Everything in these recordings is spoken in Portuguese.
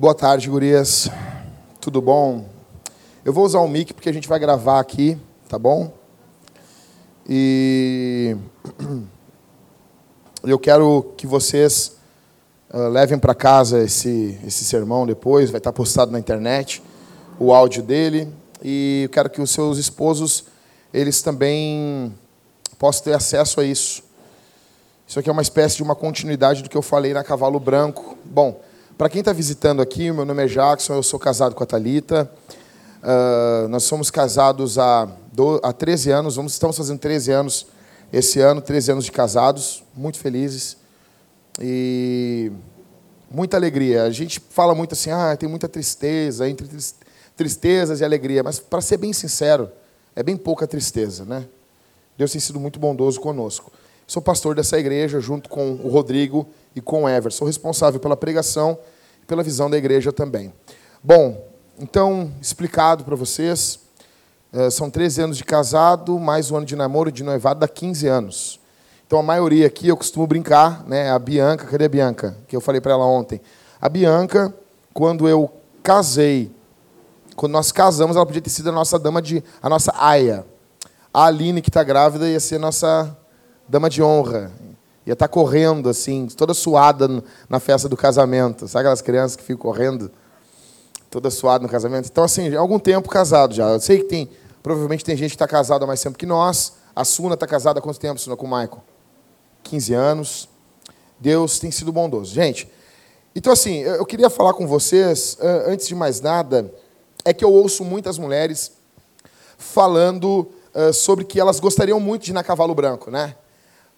Boa tarde, gurias. Tudo bom? Eu vou usar o mic porque a gente vai gravar aqui, tá bom? E eu quero que vocês uh, levem para casa esse, esse sermão depois, vai estar postado na internet, o áudio dele. E eu quero que os seus esposos, eles também possam ter acesso a isso. Isso aqui é uma espécie de uma continuidade do que eu falei na Cavalo Branco. Bom, para quem está visitando aqui, meu nome é Jackson, eu sou casado com a Thalita. Uh, nós somos casados há, há 13 anos, vamos, estamos fazendo 13 anos esse ano, 13 anos de casados, muito felizes. E muita alegria. A gente fala muito assim, ah, tem muita tristeza, entre tristezas e alegria, mas para ser bem sincero, é bem pouca tristeza, né? Deus tem sido muito bondoso conosco. Sou pastor dessa igreja, junto com o Rodrigo e com o Ever. Sou responsável pela pregação pela visão da igreja também. Bom, então, explicado para vocês, eh, são 13 anos de casado, mais um ano de namoro e de noivado, dá 15 anos. Então, a maioria aqui, eu costumo brincar, né? A Bianca, cadê a Bianca? Que eu falei para ela ontem. A Bianca, quando eu casei, quando nós casamos, ela podia ter sido a nossa dama de. a nossa aia. A Aline, que está grávida, ia ser a nossa dama de honra ia estar tá correndo, assim, toda suada na festa do casamento. Sabe aquelas crianças que ficam correndo, toda suada no casamento? Então, assim, há algum tempo casado já. Eu sei que tem, provavelmente tem gente que está casada mais tempo que nós. A Suna está casada há quanto tempo, Suna, com o Michael? 15 anos. Deus tem sido bondoso. Gente, então, assim, eu queria falar com vocês, antes de mais nada, é que eu ouço muitas mulheres falando sobre que elas gostariam muito de ir na Cavalo Branco, né?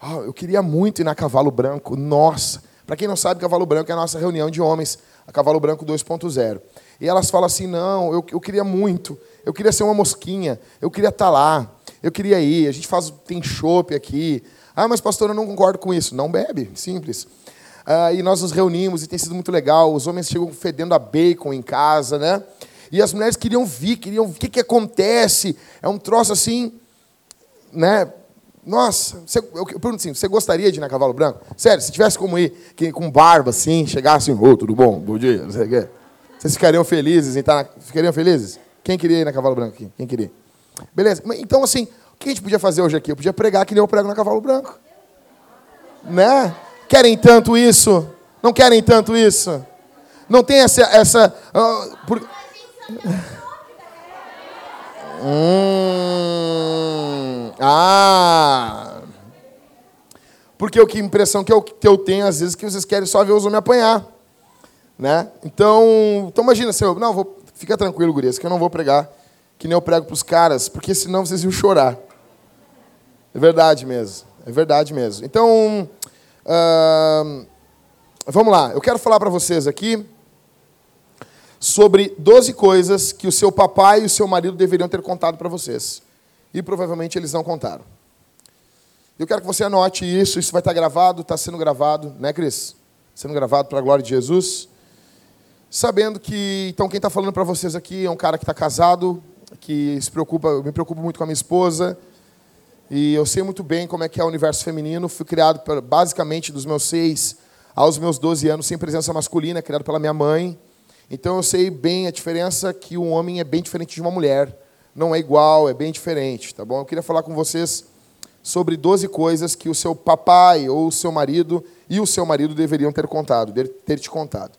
Oh, eu queria muito ir na Cavalo Branco. Nossa! Para quem não sabe, Cavalo Branco é a nossa reunião de homens, a Cavalo Branco 2.0. E elas falam assim: não, eu, eu queria muito, eu queria ser uma mosquinha, eu queria estar tá lá, eu queria ir, a gente faz, tem chopp aqui. Ah, mas pastor, eu não concordo com isso. Não bebe, simples. Ah, e nós nos reunimos e tem sido muito legal. Os homens chegam fedendo a bacon em casa, né? E as mulheres queriam vir, queriam ver o que, que acontece. É um troço assim, né? Nossa, você, eu pergunto assim, você gostaria de ir na Cavalo Branco? Sério, se tivesse como ir que, com barba assim, chegasse, ô, oh, tudo bom, bom dia, não sei o quê. Vocês ficariam felizes em estar na, Ficariam felizes? Quem queria ir na Cavalo Branco aqui? Quem queria? Beleza. Então, assim, o que a gente podia fazer hoje aqui? Eu podia pregar que nem eu prego na Cavalo Branco. Né? Querem tanto isso? Não querem tanto isso? Não tem essa... essa uh, por... Hum, ah. Porque o que impressão que eu, que eu tenho às vezes é que vocês querem só ver os homens apanhar, né? Então, então imagina, seu, não, vou, fica tranquilo, gurias, que eu não vou pregar que nem eu prego para os caras, porque senão vocês iam chorar. É verdade mesmo, é verdade mesmo. Então, uh, vamos lá. Eu quero falar para vocês aqui sobre 12 coisas que o seu papai e o seu marido deveriam ter contado para vocês. E provavelmente eles não contaram. Eu quero que você anote isso, isso vai estar gravado, está sendo gravado, né, Cris? Sendo gravado para a glória de Jesus. Sabendo que, então, quem está falando para vocês aqui é um cara que está casado, que se preocupa, eu me preocupo muito com a minha esposa, e eu sei muito bem como é que é o universo feminino. Fui criado, basicamente, dos meus seis aos meus 12 anos, sem presença masculina, criado pela minha mãe. Então eu sei bem a diferença que um homem é bem diferente de uma mulher. Não é igual, é bem diferente, tá bom? Eu queria falar com vocês sobre 12 coisas que o seu papai ou o seu marido e o seu marido deveriam ter contado, ter te contado.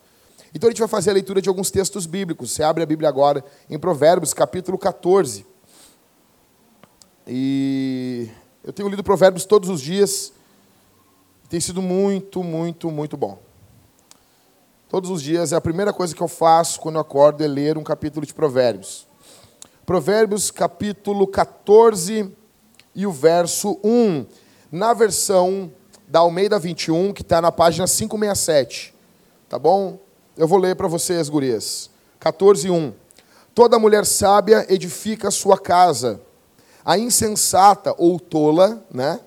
Então a gente vai fazer a leitura de alguns textos bíblicos. Você abre a Bíblia agora em Provérbios, capítulo 14. E eu tenho lido Provérbios todos os dias. Tem sido muito, muito, muito bom. Todos os dias é a primeira coisa que eu faço quando eu acordo é ler um capítulo de Provérbios. Provérbios capítulo 14 e o verso 1. Na versão da Almeida 21, que está na página 567. Tá bom? Eu vou ler para vocês, gurias. 14, 1. Toda mulher sábia edifica sua casa. A insensata ou tola, né?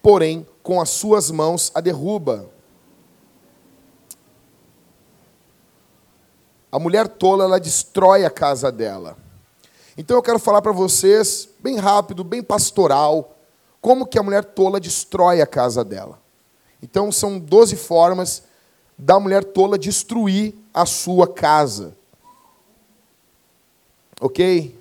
Porém, com as suas mãos a derruba. A mulher tola, ela destrói a casa dela. Então eu quero falar para vocês, bem rápido, bem pastoral, como que a mulher tola destrói a casa dela. Então são 12 formas da mulher tola destruir a sua casa. Ok?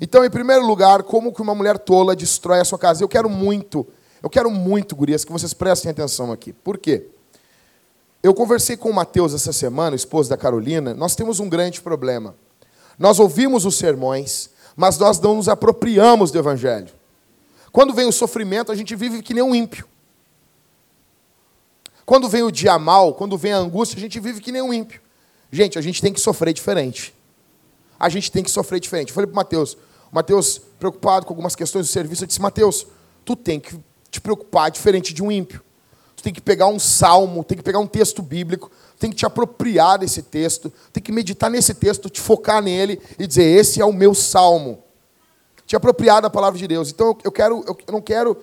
Então, em primeiro lugar, como que uma mulher tola destrói a sua casa? Eu quero muito, eu quero muito, gurias, que vocês prestem atenção aqui. Por quê? Eu conversei com o Mateus essa semana, esposo da Carolina. Nós temos um grande problema. Nós ouvimos os sermões, mas nós não nos apropriamos do Evangelho. Quando vem o sofrimento, a gente vive que nem um ímpio. Quando vem o dia mal, quando vem a angústia, a gente vive que nem um ímpio. Gente, a gente tem que sofrer diferente. A gente tem que sofrer diferente. Eu falei para o Mateus, Mateus, preocupado com algumas questões do serviço, eu disse, Mateus, tu tem que te preocupar diferente de um ímpio. Tem que pegar um salmo, tem que pegar um texto bíblico, tem que te apropriar desse texto, tem que meditar nesse texto, te focar nele e dizer, esse é o meu salmo. Te apropriar da palavra de Deus. Então eu quero, eu não quero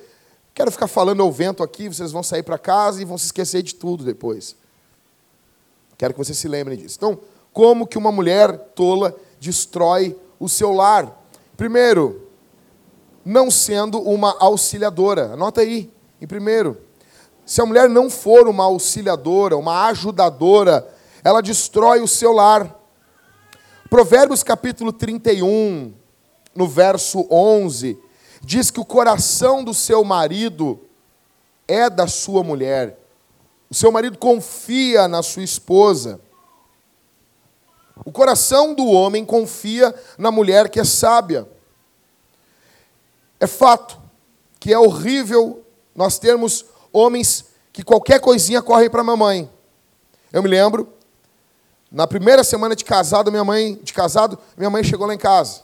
Quero ficar falando ao vento aqui, vocês vão sair para casa e vão se esquecer de tudo depois. Quero que vocês se lembrem disso. Então, como que uma mulher tola destrói o seu lar? Primeiro, não sendo uma auxiliadora. Anota aí, em primeiro. Se a mulher não for uma auxiliadora, uma ajudadora, ela destrói o seu lar. Provérbios capítulo 31, no verso 11, diz que o coração do seu marido é da sua mulher. O seu marido confia na sua esposa. O coração do homem confia na mulher que é sábia. É fato que é horrível nós termos homens que qualquer coisinha correm para mamãe. Eu me lembro, na primeira semana de casado, minha mãe, de casado, minha mãe chegou lá em casa.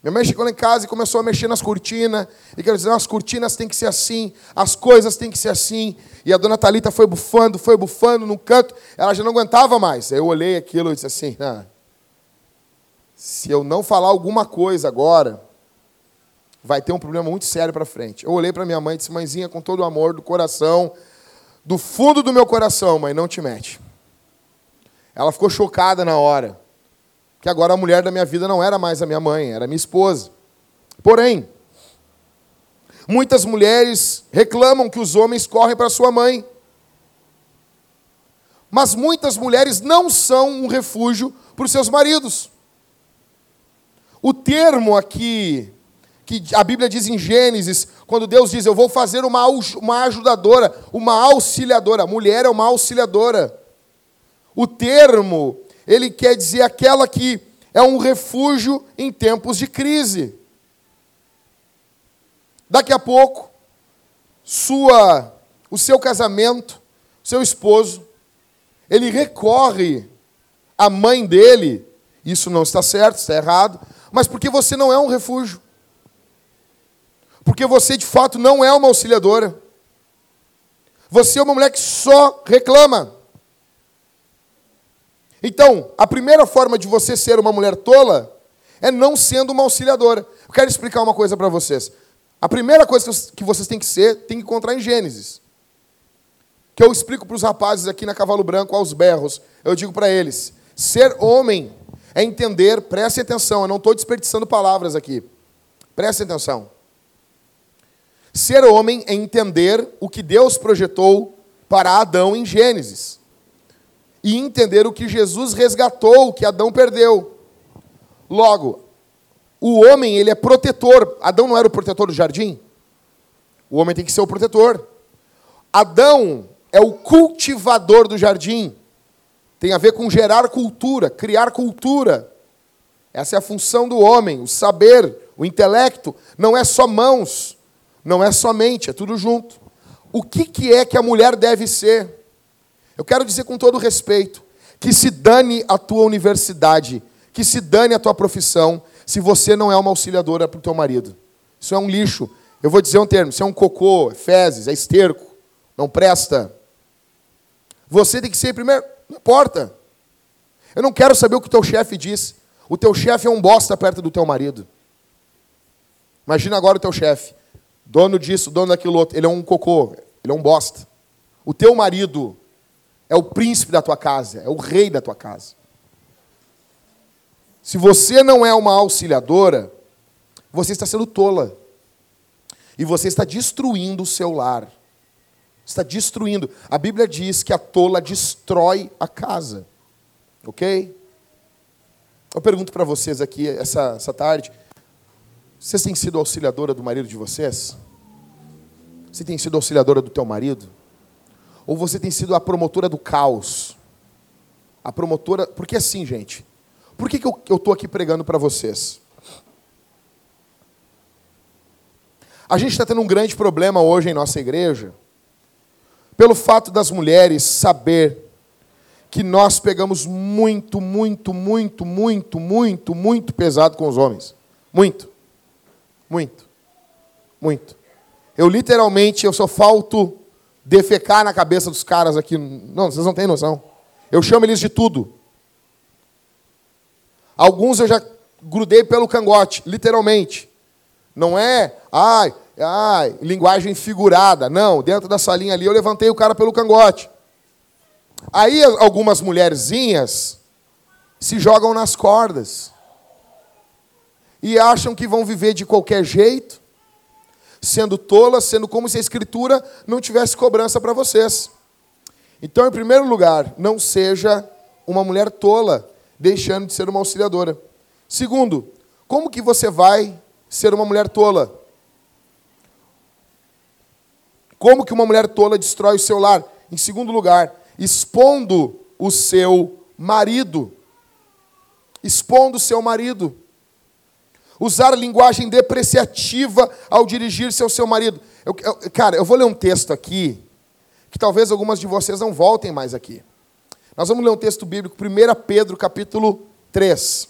Minha mãe chegou lá em casa e começou a mexer nas cortinas. E quero dizer, as cortinas têm que ser assim, as coisas têm que ser assim. E a dona Talita foi bufando, foi bufando no canto. Ela já não aguentava mais. Eu olhei aquilo e disse assim: ah, se eu não falar alguma coisa agora, vai ter um problema muito sério para frente. Eu olhei para minha mãe e disse: Mãezinha, com todo o amor do coração, do fundo do meu coração, mãe, não te mete. Ela ficou chocada na hora que agora a mulher da minha vida não era mais a minha mãe, era minha esposa. Porém, muitas mulheres reclamam que os homens correm para sua mãe. Mas muitas mulheres não são um refúgio para os seus maridos. O termo aqui, que a Bíblia diz em Gênesis, quando Deus diz: Eu vou fazer uma, uma ajudadora, uma auxiliadora. A mulher é uma auxiliadora. O termo ele quer dizer aquela que é um refúgio em tempos de crise. Daqui a pouco, sua, o seu casamento, seu esposo, ele recorre à mãe dele, isso não está certo, está errado, mas porque você não é um refúgio. Porque você de fato não é uma auxiliadora. Você é uma mulher que só reclama. Então, a primeira forma de você ser uma mulher tola é não sendo uma auxiliadora. Eu quero explicar uma coisa para vocês. A primeira coisa que vocês têm que ser, tem que encontrar em Gênesis. Que eu explico para os rapazes aqui na Cavalo Branco, aos berros. Eu digo para eles: ser homem é entender, preste atenção, eu não estou desperdiçando palavras aqui. Preste atenção. Ser homem é entender o que Deus projetou para Adão em Gênesis e entender o que Jesus resgatou, o que Adão perdeu. Logo, o homem ele é protetor. Adão não era o protetor do jardim? O homem tem que ser o protetor. Adão é o cultivador do jardim. Tem a ver com gerar cultura, criar cultura. Essa é a função do homem, o saber, o intelecto. Não é só mãos, não é só mente, é tudo junto. O que, que é que a mulher deve ser? Eu quero dizer com todo respeito que se dane a tua universidade, que se dane a tua profissão, se você não é uma auxiliadora para o teu marido. Isso é um lixo. Eu vou dizer um termo, isso é um cocô, é fezes, é esterco, não presta. Você tem que ser primeiro, não importa. Eu não quero saber o que o teu chefe diz. O teu chefe é um bosta perto do teu marido. Imagina agora o teu chefe, dono disso, dono daquilo outro, ele é um cocô, ele é um bosta. O teu marido é o príncipe da tua casa, é o rei da tua casa. Se você não é uma auxiliadora, você está sendo tola. E você está destruindo o seu lar. Está destruindo. A Bíblia diz que a tola destrói a casa. Ok? Eu pergunto para vocês aqui essa, essa tarde: vocês têm sido auxiliadora do marido de vocês? Você tem sido auxiliadora do teu marido? Ou você tem sido a promotora do caos? A promotora. Porque assim, gente. Por que, que eu estou aqui pregando para vocês? A gente está tendo um grande problema hoje em nossa igreja, pelo fato das mulheres saber que nós pegamos muito, muito, muito, muito, muito, muito pesado com os homens. Muito. Muito. Muito. Eu literalmente, eu só falto defecar na cabeça dos caras aqui. Não, vocês não têm noção. Eu chamo eles de tudo. Alguns eu já grudei pelo cangote, literalmente. Não é, ai, ai, linguagem figurada. Não, dentro da salinha ali eu levantei o cara pelo cangote. Aí algumas mulherzinhas se jogam nas cordas e acham que vão viver de qualquer jeito, sendo tolas, sendo como se a escritura não tivesse cobrança para vocês. Então, em primeiro lugar, não seja uma mulher tola, deixando de ser uma auxiliadora. Segundo, como que você vai ser uma mulher tola. Como que uma mulher tola destrói o seu lar? Em segundo lugar, expondo o seu marido. Expondo o seu marido. Usar linguagem depreciativa ao dirigir-se ao seu marido. Eu, eu, cara, eu vou ler um texto aqui, que talvez algumas de vocês não voltem mais aqui. Nós vamos ler um texto bíblico, 1 Pedro, capítulo 3.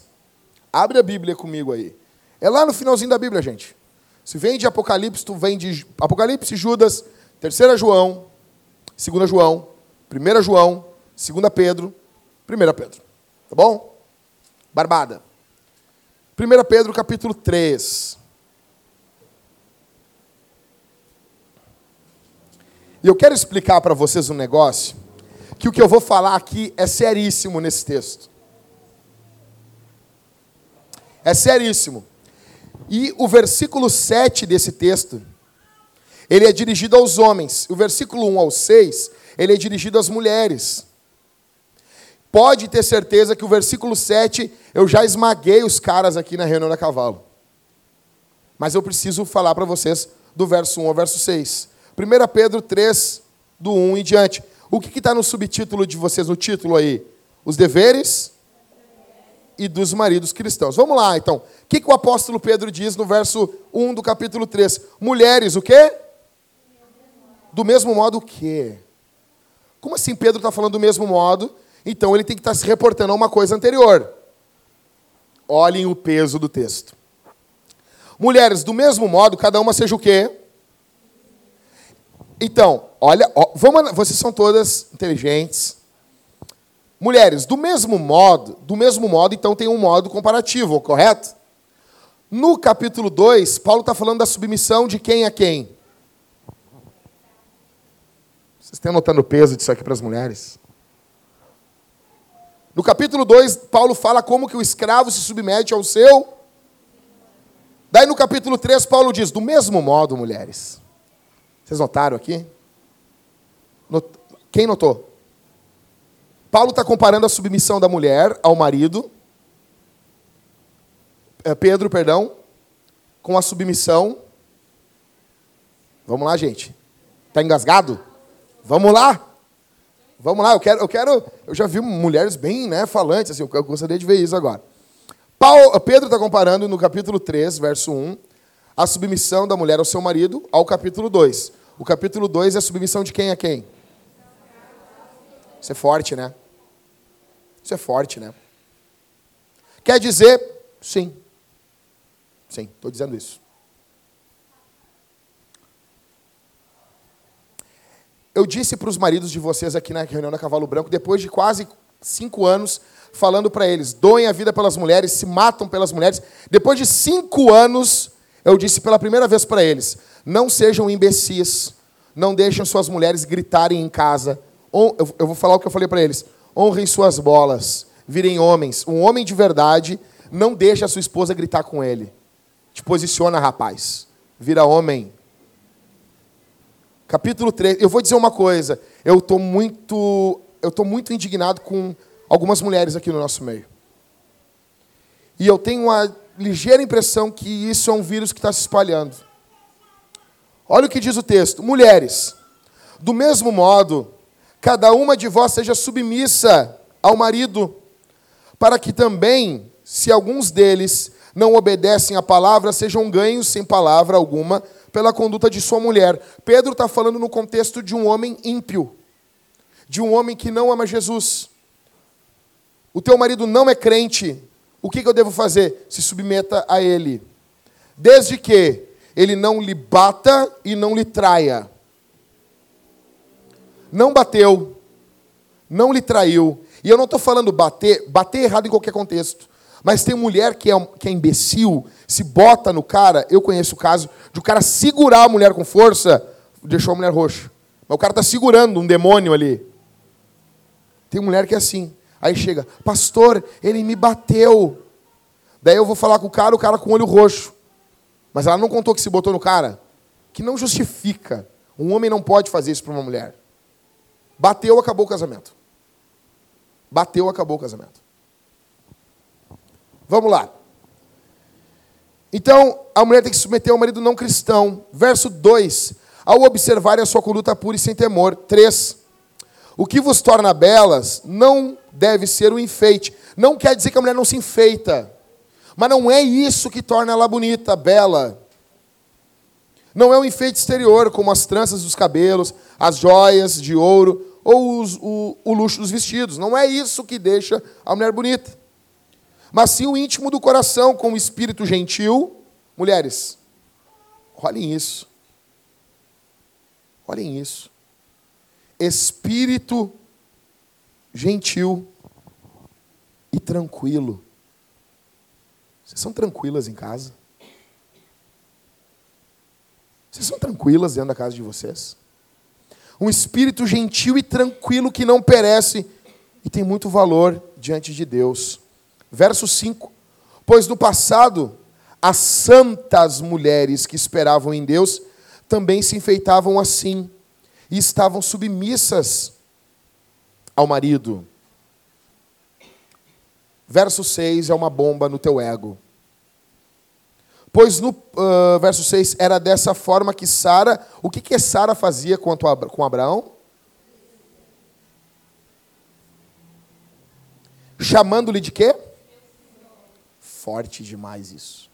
Abre a Bíblia comigo aí. É lá no finalzinho da Bíblia, gente. Se vem de Apocalipse, tu vem de Apocalipse, Judas, 3 João, 2 João, 1 João, 2 Pedro, 1 Pedro. Tá bom? Barbada. 1 Pedro capítulo 3. E eu quero explicar para vocês um negócio, que o que eu vou falar aqui é seríssimo nesse texto. É seríssimo. E o versículo 7 desse texto, ele é dirigido aos homens. O versículo 1 ao 6, ele é dirigido às mulheres. Pode ter certeza que o versículo 7, eu já esmaguei os caras aqui na reunião da cavalo. Mas eu preciso falar para vocês do verso 1 ao verso 6. 1 Pedro 3, do 1 em diante. O que está no subtítulo de vocês, no título aí? Os deveres e dos maridos cristãos. Vamos lá, então. O que, que o apóstolo Pedro diz no verso 1 do capítulo 3? Mulheres, o quê? Do mesmo modo o quê? Como assim Pedro está falando do mesmo modo? Então ele tem que estar se reportando a uma coisa anterior. Olhem o peso do texto. Mulheres, do mesmo modo, cada uma seja o quê? Então, olha, ó, vamos, vocês são todas inteligentes, Mulheres, do mesmo modo, do mesmo modo, então tem um modo comparativo, correto? No capítulo 2, Paulo está falando da submissão de quem a quem? Vocês estão notando o peso disso aqui para as mulheres? No capítulo 2, Paulo fala como que o escravo se submete ao seu. Daí no capítulo 3, Paulo diz: do mesmo modo, mulheres. Vocês notaram aqui? Quem notou? Paulo está comparando a submissão da mulher ao marido, é, Pedro, perdão, com a submissão. Vamos lá, gente. Está engasgado? Vamos lá. Vamos lá, eu quero, eu quero, eu já vi mulheres bem, né, falantes, assim, eu gostaria de ver isso agora. Paulo, Pedro está comparando no capítulo 3, verso 1, a submissão da mulher ao seu marido ao capítulo 2. O capítulo 2 é a submissão de quem a quem? Isso é forte, né? Isso é forte, né? Quer dizer, sim. Sim, estou dizendo isso. Eu disse para os maridos de vocês aqui na reunião da Cavalo Branco, depois de quase cinco anos, falando para eles: doem a vida pelas mulheres, se matam pelas mulheres. Depois de cinco anos, eu disse pela primeira vez para eles: não sejam imbecis, não deixem suas mulheres gritarem em casa eu vou falar o que eu falei para eles. Honrem suas bolas, virem homens. Um homem de verdade não deixa a sua esposa gritar com ele. Te posiciona, rapaz. Vira homem. Capítulo 3. Eu vou dizer uma coisa. Eu estou muito, eu tô muito indignado com algumas mulheres aqui no nosso meio. E eu tenho uma ligeira impressão que isso é um vírus que está se espalhando. Olha o que diz o texto: Mulheres, do mesmo modo, cada uma de vós seja submissa ao marido, para que também, se alguns deles não obedecem à palavra, sejam ganhos sem palavra alguma pela conduta de sua mulher. Pedro está falando no contexto de um homem ímpio, de um homem que não ama Jesus. O teu marido não é crente, o que, que eu devo fazer? Se submeta a ele. Desde que ele não lhe bata e não lhe traia. Não bateu, não lhe traiu. E eu não estou falando bater, bater errado em qualquer contexto. Mas tem mulher que é, que é imbecil, se bota no cara. Eu conheço o caso de o cara segurar a mulher com força, deixou a mulher roxa. Mas o cara está segurando um demônio ali. Tem mulher que é assim. Aí chega, pastor, ele me bateu. Daí eu vou falar com o cara, o cara com o olho roxo. Mas ela não contou que se botou no cara. Que não justifica. Um homem não pode fazer isso para uma mulher. Bateu, acabou o casamento. Bateu, acabou o casamento. Vamos lá. Então, a mulher tem que submeter ao marido não cristão. Verso 2. Ao observar a sua conduta pura e sem temor. 3. O que vos torna belas não deve ser o enfeite. Não quer dizer que a mulher não se enfeita. Mas não é isso que torna ela bonita, bela. Não é o enfeite exterior, como as tranças dos cabelos, as joias de ouro ou os, o, o luxo dos vestidos. Não é isso que deixa a mulher bonita. Mas sim o íntimo do coração, com o espírito gentil. Mulheres, olhem isso. Olhem isso. Espírito gentil e tranquilo. Vocês são tranquilas em casa? Vocês são tranquilas dentro da casa de vocês? Um espírito gentil e tranquilo que não perece e tem muito valor diante de Deus. Verso 5: Pois no passado, as santas mulheres que esperavam em Deus também se enfeitavam assim e estavam submissas ao marido. Verso 6 é uma bomba no teu ego. Pois no uh, verso 6 era dessa forma que Sara. O que, que Sara fazia com Abraão? Chamando-lhe de quê? Forte demais isso.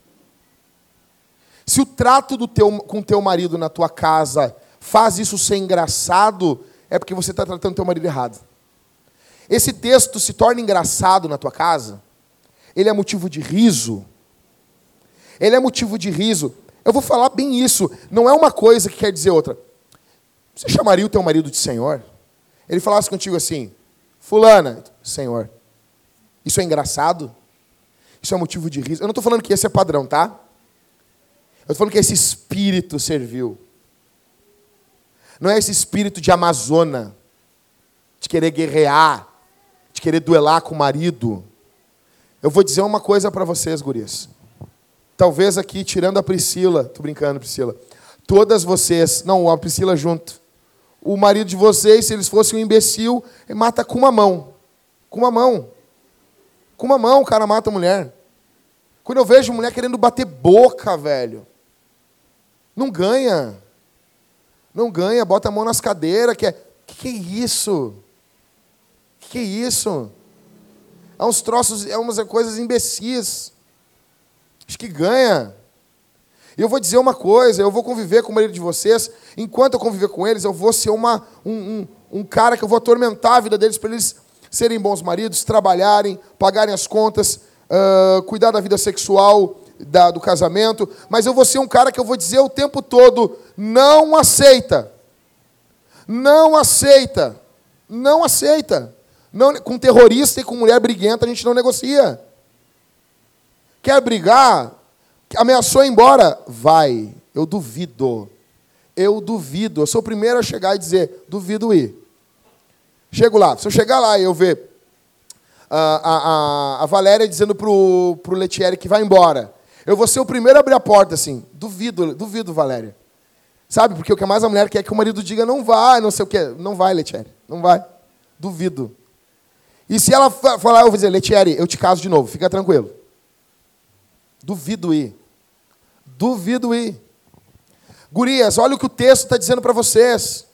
Se o trato do teu, com teu marido na tua casa faz isso ser engraçado, é porque você está tratando teu marido errado esse texto se torna engraçado na tua casa, ele é motivo de riso. Ele é motivo de riso. Eu vou falar bem isso. Não é uma coisa que quer dizer outra. Você chamaria o teu marido de Senhor? Ele falasse contigo assim: Fulana, Senhor. Isso é engraçado? Isso é motivo de riso? Eu não estou falando que esse é padrão, tá? Eu estou falando que esse espírito serviu. Não é esse espírito de amazona, de querer guerrear, de querer duelar com o marido. Eu vou dizer uma coisa para vocês, gurias. Talvez aqui, tirando a Priscila, tô brincando, Priscila. Todas vocês, não, a Priscila junto. O marido de vocês, se eles fossem um imbecil, mata com uma mão. Com uma mão. Com uma mão o cara mata a mulher. Quando eu vejo mulher querendo bater boca, velho. Não ganha. Não ganha, bota a mão nas cadeiras, que é. Que, que é isso? Que isso? É uns troços, é umas coisas imbecis. Acho que ganha. E eu vou dizer uma coisa, eu vou conviver com o marido de vocês, enquanto eu conviver com eles, eu vou ser uma, um, um, um cara que eu vou atormentar a vida deles para eles serem bons maridos, trabalharem, pagarem as contas, uh, cuidar da vida sexual, da, do casamento, mas eu vou ser um cara que eu vou dizer o tempo todo: não aceita. Não aceita. Não aceita. Não, com terrorista e com mulher briguenta a gente não negocia. Quer brigar? Ameaçou ir embora? Vai. Eu duvido. Eu duvido. Eu sou o primeiro a chegar e dizer: duvido ir. Chego lá. Se eu chegar lá e eu ver a, a, a Valéria dizendo pro, pro Letieri que vai embora, eu vou ser o primeiro a abrir a porta assim. Duvido, duvido, Valéria. Sabe? Porque o que mais a mulher quer é que o marido diga não vai, não sei o quê. Não vai, Letieri. Não vai. Duvido. E se ela falar, eu vou dizer, Letieri, eu te caso de novo, fica tranquilo. Duvido ir. Duvido ir. Gurias, olha o que o texto está dizendo para vocês.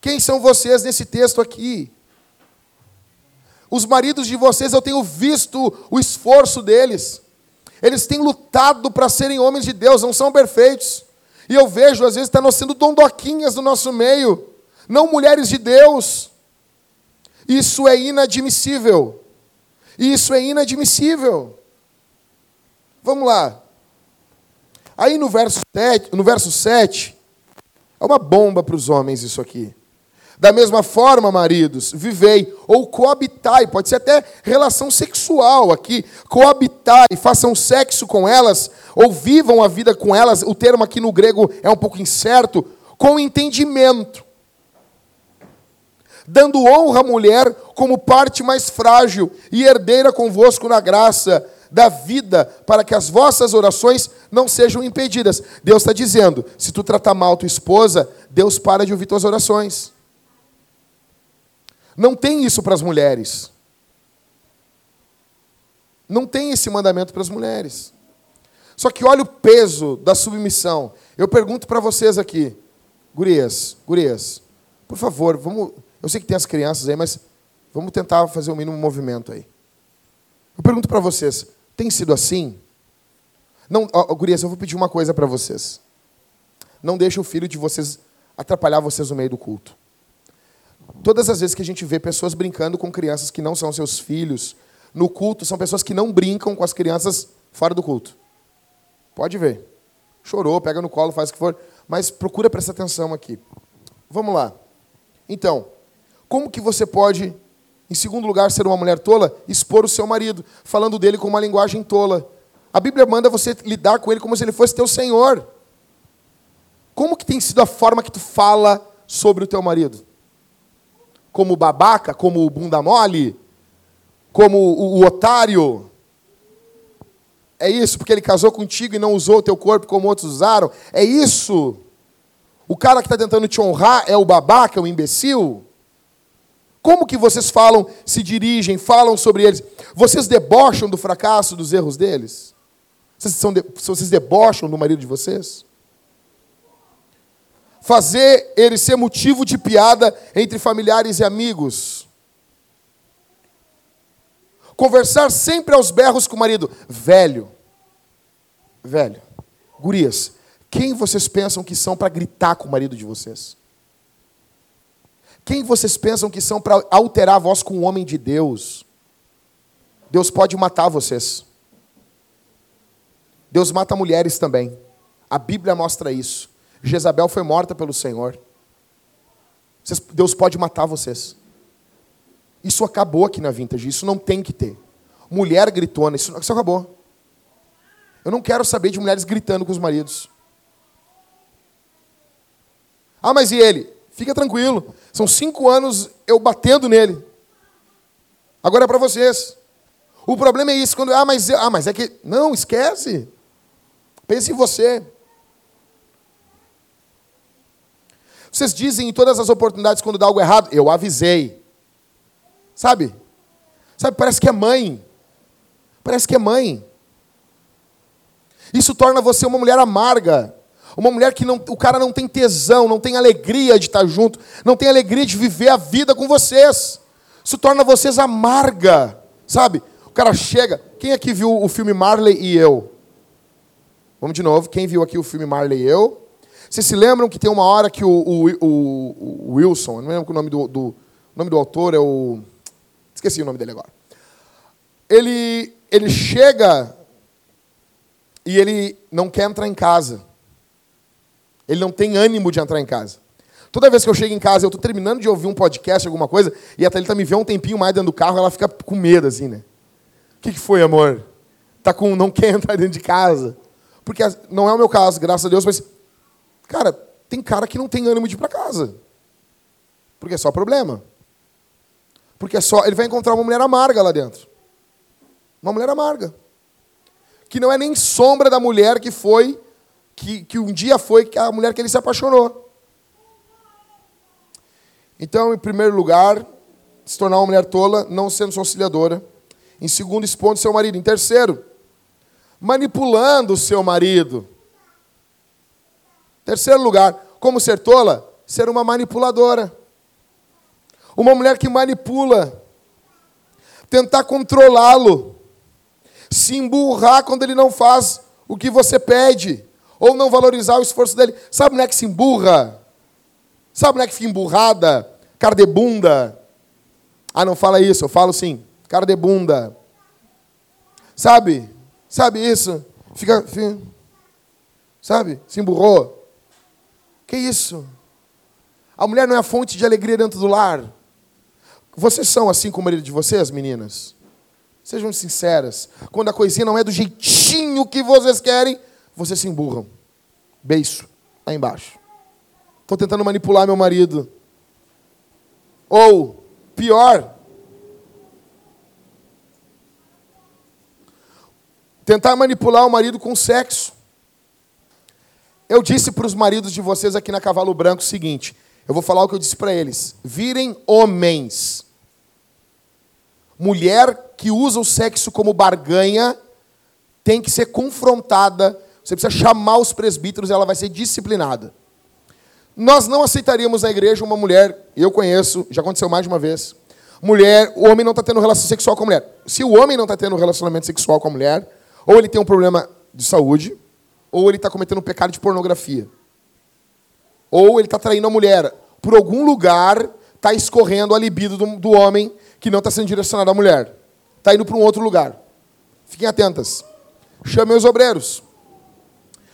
Quem são vocês nesse texto aqui? Os maridos de vocês, eu tenho visto o esforço deles. Eles têm lutado para serem homens de Deus, não são perfeitos. E eu vejo, às vezes, está nós sendo dondoquinhas do nosso meio, não mulheres de Deus. Isso é inadmissível. Isso é inadmissível. Vamos lá. Aí no verso 7, no verso 7 é uma bomba para os homens isso aqui. Da mesma forma, maridos, vivei ou coabitai, pode ser até relação sexual aqui, coabitai, façam sexo com elas, ou vivam a vida com elas, o termo aqui no grego é um pouco incerto, com entendimento, dando honra à mulher como parte mais frágil e herdeira convosco na graça da vida, para que as vossas orações não sejam impedidas. Deus está dizendo: se tu tratar mal tua esposa, Deus para de ouvir tuas orações. Não tem isso para as mulheres. Não tem esse mandamento para as mulheres. Só que olha o peso da submissão. Eu pergunto para vocês aqui, gurias, gurias, por favor, vamos. Eu sei que tem as crianças aí, mas vamos tentar fazer o mínimo movimento aí. Eu pergunto para vocês, tem sido assim? Não, gurias, eu vou pedir uma coisa para vocês. Não deixe o filho de vocês atrapalhar vocês no meio do culto. Todas as vezes que a gente vê pessoas brincando com crianças que não são seus filhos, no culto, são pessoas que não brincam com as crianças fora do culto. Pode ver. Chorou, pega no colo, faz o que for, mas procura prestar atenção aqui. Vamos lá. Então, como que você pode, em segundo lugar, ser uma mulher tola? Expor o seu marido, falando dele com uma linguagem tola. A Bíblia manda você lidar com ele como se ele fosse teu senhor. Como que tem sido a forma que tu fala sobre o teu marido? Como babaca, como bunda mole, como o, o otário. É isso, porque ele casou contigo e não usou o teu corpo como outros usaram. É isso. O cara que está tentando te honrar é o babaca, é o imbecil. Como que vocês falam, se dirigem, falam sobre eles? Vocês debocham do fracasso, dos erros deles? Vocês, são de, vocês debocham do marido de vocês? Fazer ele ser motivo de piada entre familiares e amigos. Conversar sempre aos berros com o marido. Velho, velho, gurias, quem vocês pensam que são para gritar com o marido de vocês? Quem vocês pensam que são para alterar a voz com o homem de Deus? Deus pode matar vocês. Deus mata mulheres também. A Bíblia mostra isso. Jezabel foi morta pelo Senhor. Deus pode matar vocês. Isso acabou aqui na Vintage, isso não tem que ter. Mulher gritona, isso, isso acabou. Eu não quero saber de mulheres gritando com os maridos. Ah, mas e ele? Fica tranquilo. São cinco anos eu batendo nele. Agora é para vocês. O problema é isso. Quando, ah, mas, ah, mas é que. Não, esquece. Pense em você. Vocês dizem em todas as oportunidades quando dá algo errado, eu avisei. Sabe? Sabe, parece que é mãe. Parece que é mãe. Isso torna você uma mulher amarga. Uma mulher que não, o cara não tem tesão, não tem alegria de estar junto, não tem alegria de viver a vida com vocês. Isso torna vocês amarga, sabe? O cara chega. Quem aqui viu o filme Marley e eu? Vamos de novo. Quem viu aqui o filme Marley e eu? Vocês se lembram que tem uma hora que o, o, o, o Wilson, não lembro o nome do, do, nome do autor, é o. Esqueci o nome dele agora. Ele, ele chega e ele não quer entrar em casa. Ele não tem ânimo de entrar em casa. Toda vez que eu chego em casa, eu estou terminando de ouvir um podcast, alguma coisa, e a Thalita me vê um tempinho mais dentro do carro, ela fica com medo, assim, né? O que, que foi, amor? Tá com, não quer entrar dentro de casa? Porque não é o meu caso, graças a Deus, mas Cara, tem cara que não tem ânimo de ir para casa. Porque é só problema. Porque é só. Ele vai encontrar uma mulher amarga lá dentro. Uma mulher amarga. Que não é nem sombra da mulher que foi que, que um dia foi a mulher que ele se apaixonou. Então, em primeiro lugar, se tornar uma mulher tola, não sendo sua auxiliadora. Em segundo, expondo seu marido. Em terceiro, manipulando o seu marido. Terceiro lugar, como ser tola? Ser uma manipuladora. Uma mulher que manipula. Tentar controlá-lo. Se emburrar quando ele não faz o que você pede. Ou não valorizar o esforço dele. Sabe mulher que se emburra? Sabe mulher que fica emburrada? Cara de bunda? Ah, não fala isso, eu falo sim. Cara de bunda. Sabe? Sabe isso? Fica, fica sabe? Se emburrou. Que isso? A mulher não é a fonte de alegria dentro do lar. Vocês são assim com o marido de vocês, meninas? Sejam sinceras. Quando a coisinha não é do jeitinho que vocês querem, vocês se emburram. Beijo. Lá embaixo. Estou tentando manipular meu marido. Ou, pior, tentar manipular o marido com sexo. Eu disse para os maridos de vocês aqui na Cavalo Branco o seguinte: eu vou falar o que eu disse para eles. Virem homens. Mulher que usa o sexo como barganha tem que ser confrontada. Você precisa chamar os presbíteros e ela vai ser disciplinada. Nós não aceitaríamos na igreja uma mulher, eu conheço, já aconteceu mais de uma vez. Mulher, o homem não está tendo relação sexual com a mulher. Se o homem não está tendo relacionamento sexual com a mulher, ou ele tem um problema de saúde, ou ele está cometendo um pecado de pornografia. Ou ele está traindo a mulher. Por algum lugar está escorrendo a libido do, do homem que não está sendo direcionado à mulher. Está indo para um outro lugar. Fiquem atentas. Chamem os obreiros.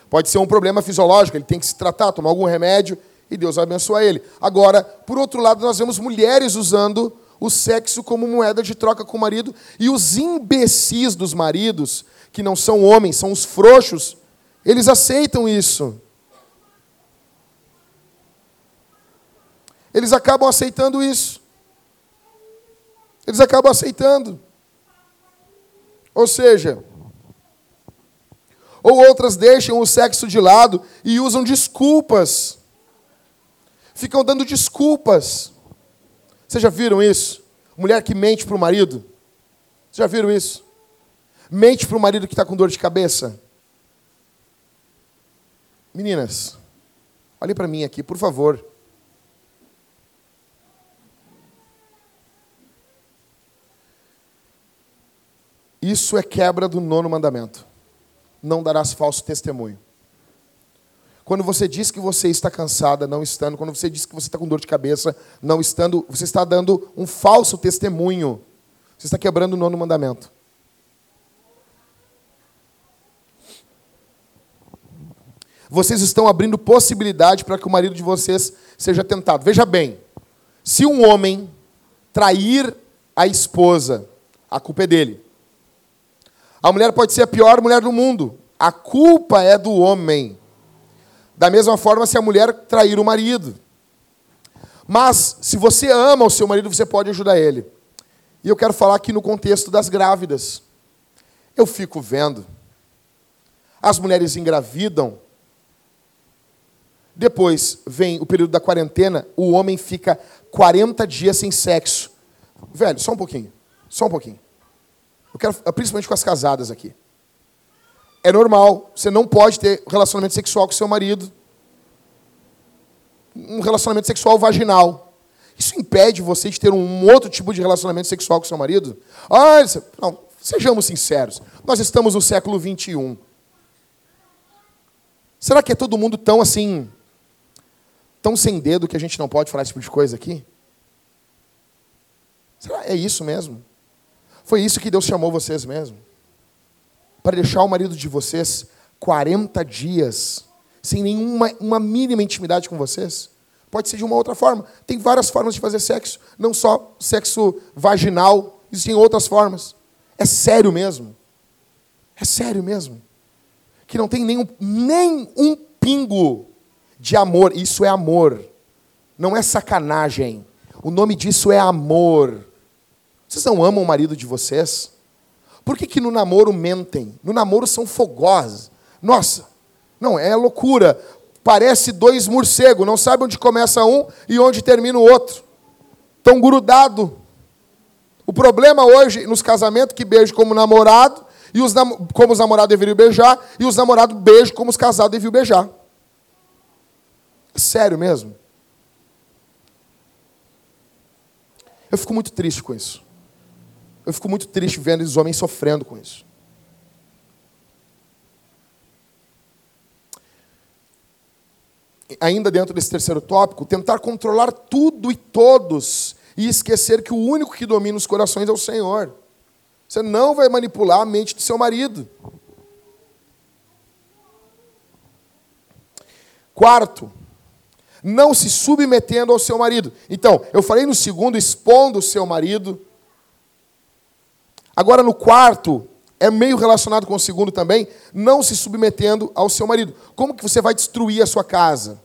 Pode ser um problema fisiológico, ele tem que se tratar, tomar algum remédio e Deus vai abençoar ele. Agora, por outro lado, nós vemos mulheres usando o sexo como moeda de troca com o marido e os imbecis dos maridos, que não são homens, são os frouxos, eles aceitam isso. Eles acabam aceitando isso. Eles acabam aceitando. Ou seja, ou outras deixam o sexo de lado e usam desculpas ficam dando desculpas. Vocês já viram isso? Mulher que mente para o marido. Vocês já viram isso? Mente para o marido que está com dor de cabeça. Meninas, olhem para mim aqui, por favor. Isso é quebra do nono mandamento. Não darás falso testemunho. Quando você diz que você está cansada, não estando, quando você diz que você está com dor de cabeça, não estando, você está dando um falso testemunho. Você está quebrando o nono mandamento. Vocês estão abrindo possibilidade para que o marido de vocês seja tentado. Veja bem, se um homem trair a esposa, a culpa é dele. A mulher pode ser a pior mulher do mundo. A culpa é do homem. Da mesma forma, se a mulher trair o marido. Mas, se você ama o seu marido, você pode ajudar ele. E eu quero falar aqui no contexto das grávidas. Eu fico vendo. As mulheres engravidam. Depois vem o período da quarentena, o homem fica 40 dias sem sexo. Velho, só um pouquinho. Só um pouquinho. Eu quero, principalmente com as casadas aqui é normal. Você não pode ter relacionamento sexual com seu marido. Um relacionamento sexual vaginal. Isso impede você de ter um outro tipo de relacionamento sexual com seu marido? Ah, não, sejamos sinceros. Nós estamos no século 21. Será que é todo mundo tão assim, tão sem dedo que a gente não pode falar esse tipo de coisa aqui? Será é isso mesmo? Foi isso que Deus chamou vocês mesmo? para deixar o marido de vocês 40 dias sem nenhuma uma mínima intimidade com vocês? Pode ser de uma outra forma. Tem várias formas de fazer sexo, não só sexo vaginal, existem outras formas. É sério mesmo. É sério mesmo. Que não tem nenhum, nem um pingo de amor. Isso é amor. Não é sacanagem. O nome disso é amor. Vocês não amam o marido de vocês? Por que, que no namoro mentem? No namoro são fogosos. Nossa, Não, é loucura. Parece dois morcegos, não sabe onde começa um e onde termina o outro. Estão grudados. O problema hoje nos casamentos que beijam como namorado, e os como os namorados deveriam beijar, e os namorados beijam como os casados deveriam beijar. Sério mesmo. Eu fico muito triste com isso. Eu fico muito triste vendo esses homens sofrendo com isso. Ainda dentro desse terceiro tópico, tentar controlar tudo e todos e esquecer que o único que domina os corações é o Senhor. Você não vai manipular a mente do seu marido. Quarto, não se submetendo ao seu marido. Então, eu falei no segundo, expondo o seu marido. Agora, no quarto, é meio relacionado com o segundo também, não se submetendo ao seu marido. Como que você vai destruir a sua casa?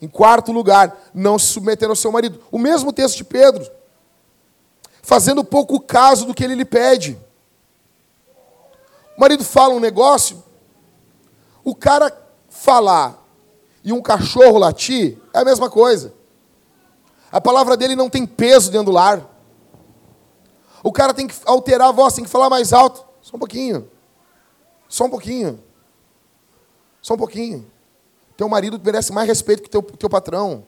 Em quarto lugar, não se submetendo ao seu marido. O mesmo texto de Pedro. Fazendo pouco caso do que ele lhe pede. O marido fala um negócio, o cara falar e um cachorro latir é a mesma coisa. A palavra dele não tem peso dentro do lar. O cara tem que alterar a voz, tem que falar mais alto. Só um pouquinho. Só um pouquinho. Só um pouquinho. Teu marido merece mais respeito que teu, teu patrão.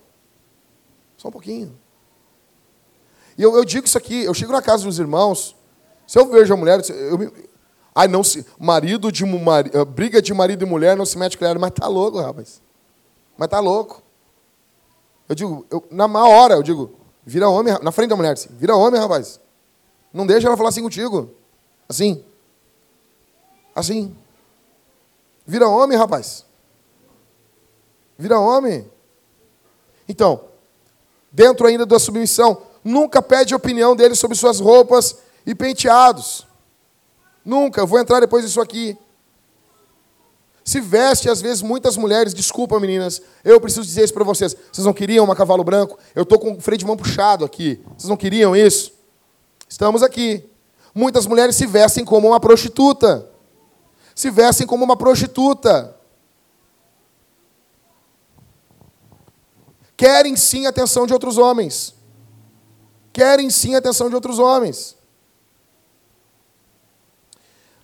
Só um pouquinho. E eu, eu digo isso aqui, eu chego na casa dos irmãos, se eu vejo a mulher, eu me, ai não se, marido de eh, briga de marido e mulher não se mete com ela, mas tá louco, rapaz. Mas tá louco. Eu digo, eu, na hora, eu digo, vira homem, na frente da mulher, assim, vira homem, rapaz. Não deixa ela falar assim contigo. Assim. Assim. Vira homem, rapaz. Vira homem. Então, dentro ainda da submissão, nunca pede opinião dele sobre suas roupas e penteados. Nunca. Eu vou entrar depois disso aqui. Se veste, às vezes, muitas mulheres, desculpa meninas, eu preciso dizer isso para vocês. Vocês não queriam uma cavalo branco? Eu estou com o freio de mão puxado aqui. Vocês não queriam isso? Estamos aqui. Muitas mulheres se vestem como uma prostituta. Se vestem como uma prostituta. Querem sim a atenção de outros homens. Querem sim a atenção de outros homens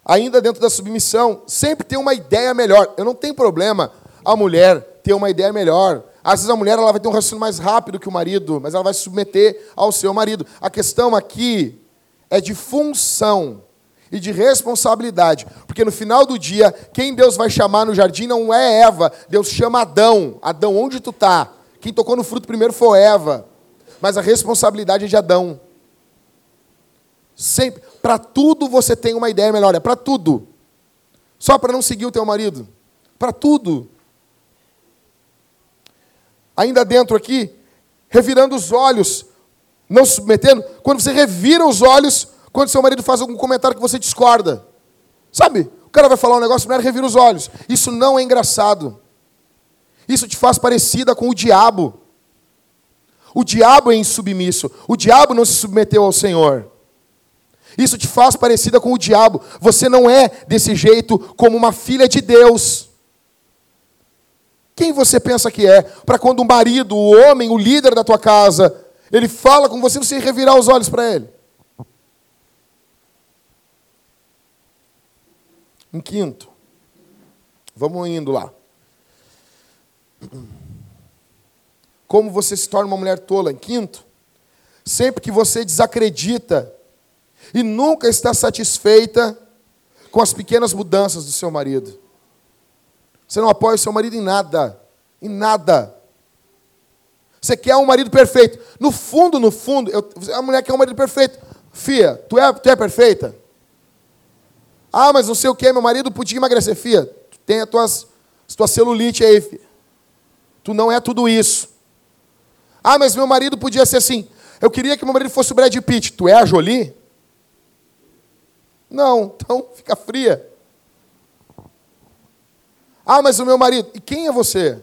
ainda dentro da submissão, sempre tem uma ideia melhor. Eu não tenho problema a mulher ter uma ideia melhor. Às vezes a mulher ela vai ter um raciocínio mais rápido que o marido, mas ela vai se submeter ao seu marido. A questão aqui é de função e de responsabilidade. Porque no final do dia, quem Deus vai chamar no jardim não é Eva, Deus chama Adão. Adão, onde tu está? Quem tocou no fruto primeiro foi Eva. Mas a responsabilidade é de Adão. Sempre. Para tudo você tem uma ideia melhor. É para tudo. Só para não seguir o teu marido. Para tudo. Ainda dentro aqui, revirando os olhos, não se submetendo. Quando você revira os olhos, quando seu marido faz algum comentário que você discorda. Sabe? O cara vai falar um negócio, a mulher revira os olhos. Isso não é engraçado. Isso te faz parecida com o diabo. O diabo é insubmisso. O diabo não se submeteu ao Senhor. Isso te faz parecida com o diabo. Você não é desse jeito como uma filha de Deus. Quem você pensa que é? Para quando o marido, o homem, o líder da tua casa, ele fala com você, você revirar os olhos para ele. Em quinto, vamos indo lá. Como você se torna uma mulher tola? Em quinto, sempre que você desacredita e nunca está satisfeita com as pequenas mudanças do seu marido. Você não apoia o seu marido em nada, em nada. Você quer um marido perfeito. No fundo, no fundo, eu, a mulher quer um marido perfeito. Fia, tu é, tu é perfeita? Ah, mas não sei o que, meu marido podia emagrecer. Fia, tu tem a tuas, a tua celulite aí, fia. Tu não é tudo isso. Ah, mas meu marido podia ser assim. Eu queria que meu marido fosse o Brad Pitt. Tu é a Jolie? Não, então fica fria. Ah, mas o meu marido. E quem é você?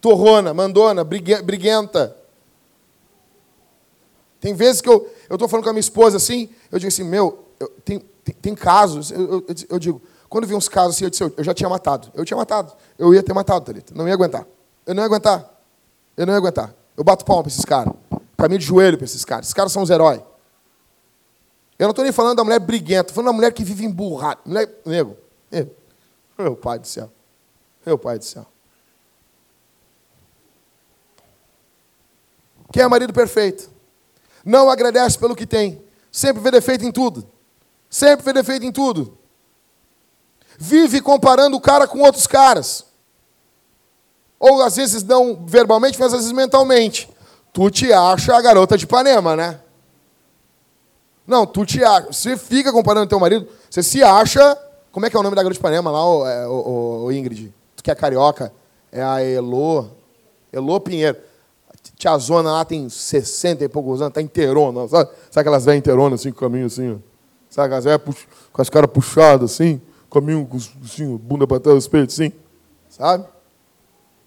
Torrona, mandona, briguenta. Tem vezes que eu estou falando com a minha esposa assim, eu digo assim, meu, eu, tem, tem, tem, casos, eu, eu, eu, digo, Quando vi uns casos assim, eu disse, eu já tinha matado. Eu tinha matado. Eu ia ter matado, Thalita. Não ia aguentar. Eu não ia aguentar. Eu não ia aguentar. Eu bato palma para esses caras. Caminho de joelho para esses caras. Esses caras são os heróis. Eu não estou nem falando da mulher briguenta, estou falando da mulher que vive emburrada. Mulher, nego, nego. Meu pai do céu. Meu pai do céu. Quem é marido perfeito? Não agradece pelo que tem. Sempre vê defeito em tudo. Sempre vê defeito em tudo. Vive comparando o cara com outros caras. Ou às vezes não verbalmente, mas às vezes mentalmente. Tu te acha a garota de Ipanema, né? Não, tu te acha. Você fica comparando teu marido, você se acha. Como é que é o nome da garota de Ipanema lá, o, é, o, o Ingrid? Tu que é carioca? É a Elo. Elo Pinheiro. Tia Zona lá tem 60 e poucos anos, tá inteirona. Sabe, sabe aquelas velhas inteironas assim, com caminho assim? Ó. Sabe aquelas velhas com as caras puxadas assim? Caminho com assim, bunda para trás, os peitos assim? Sabe?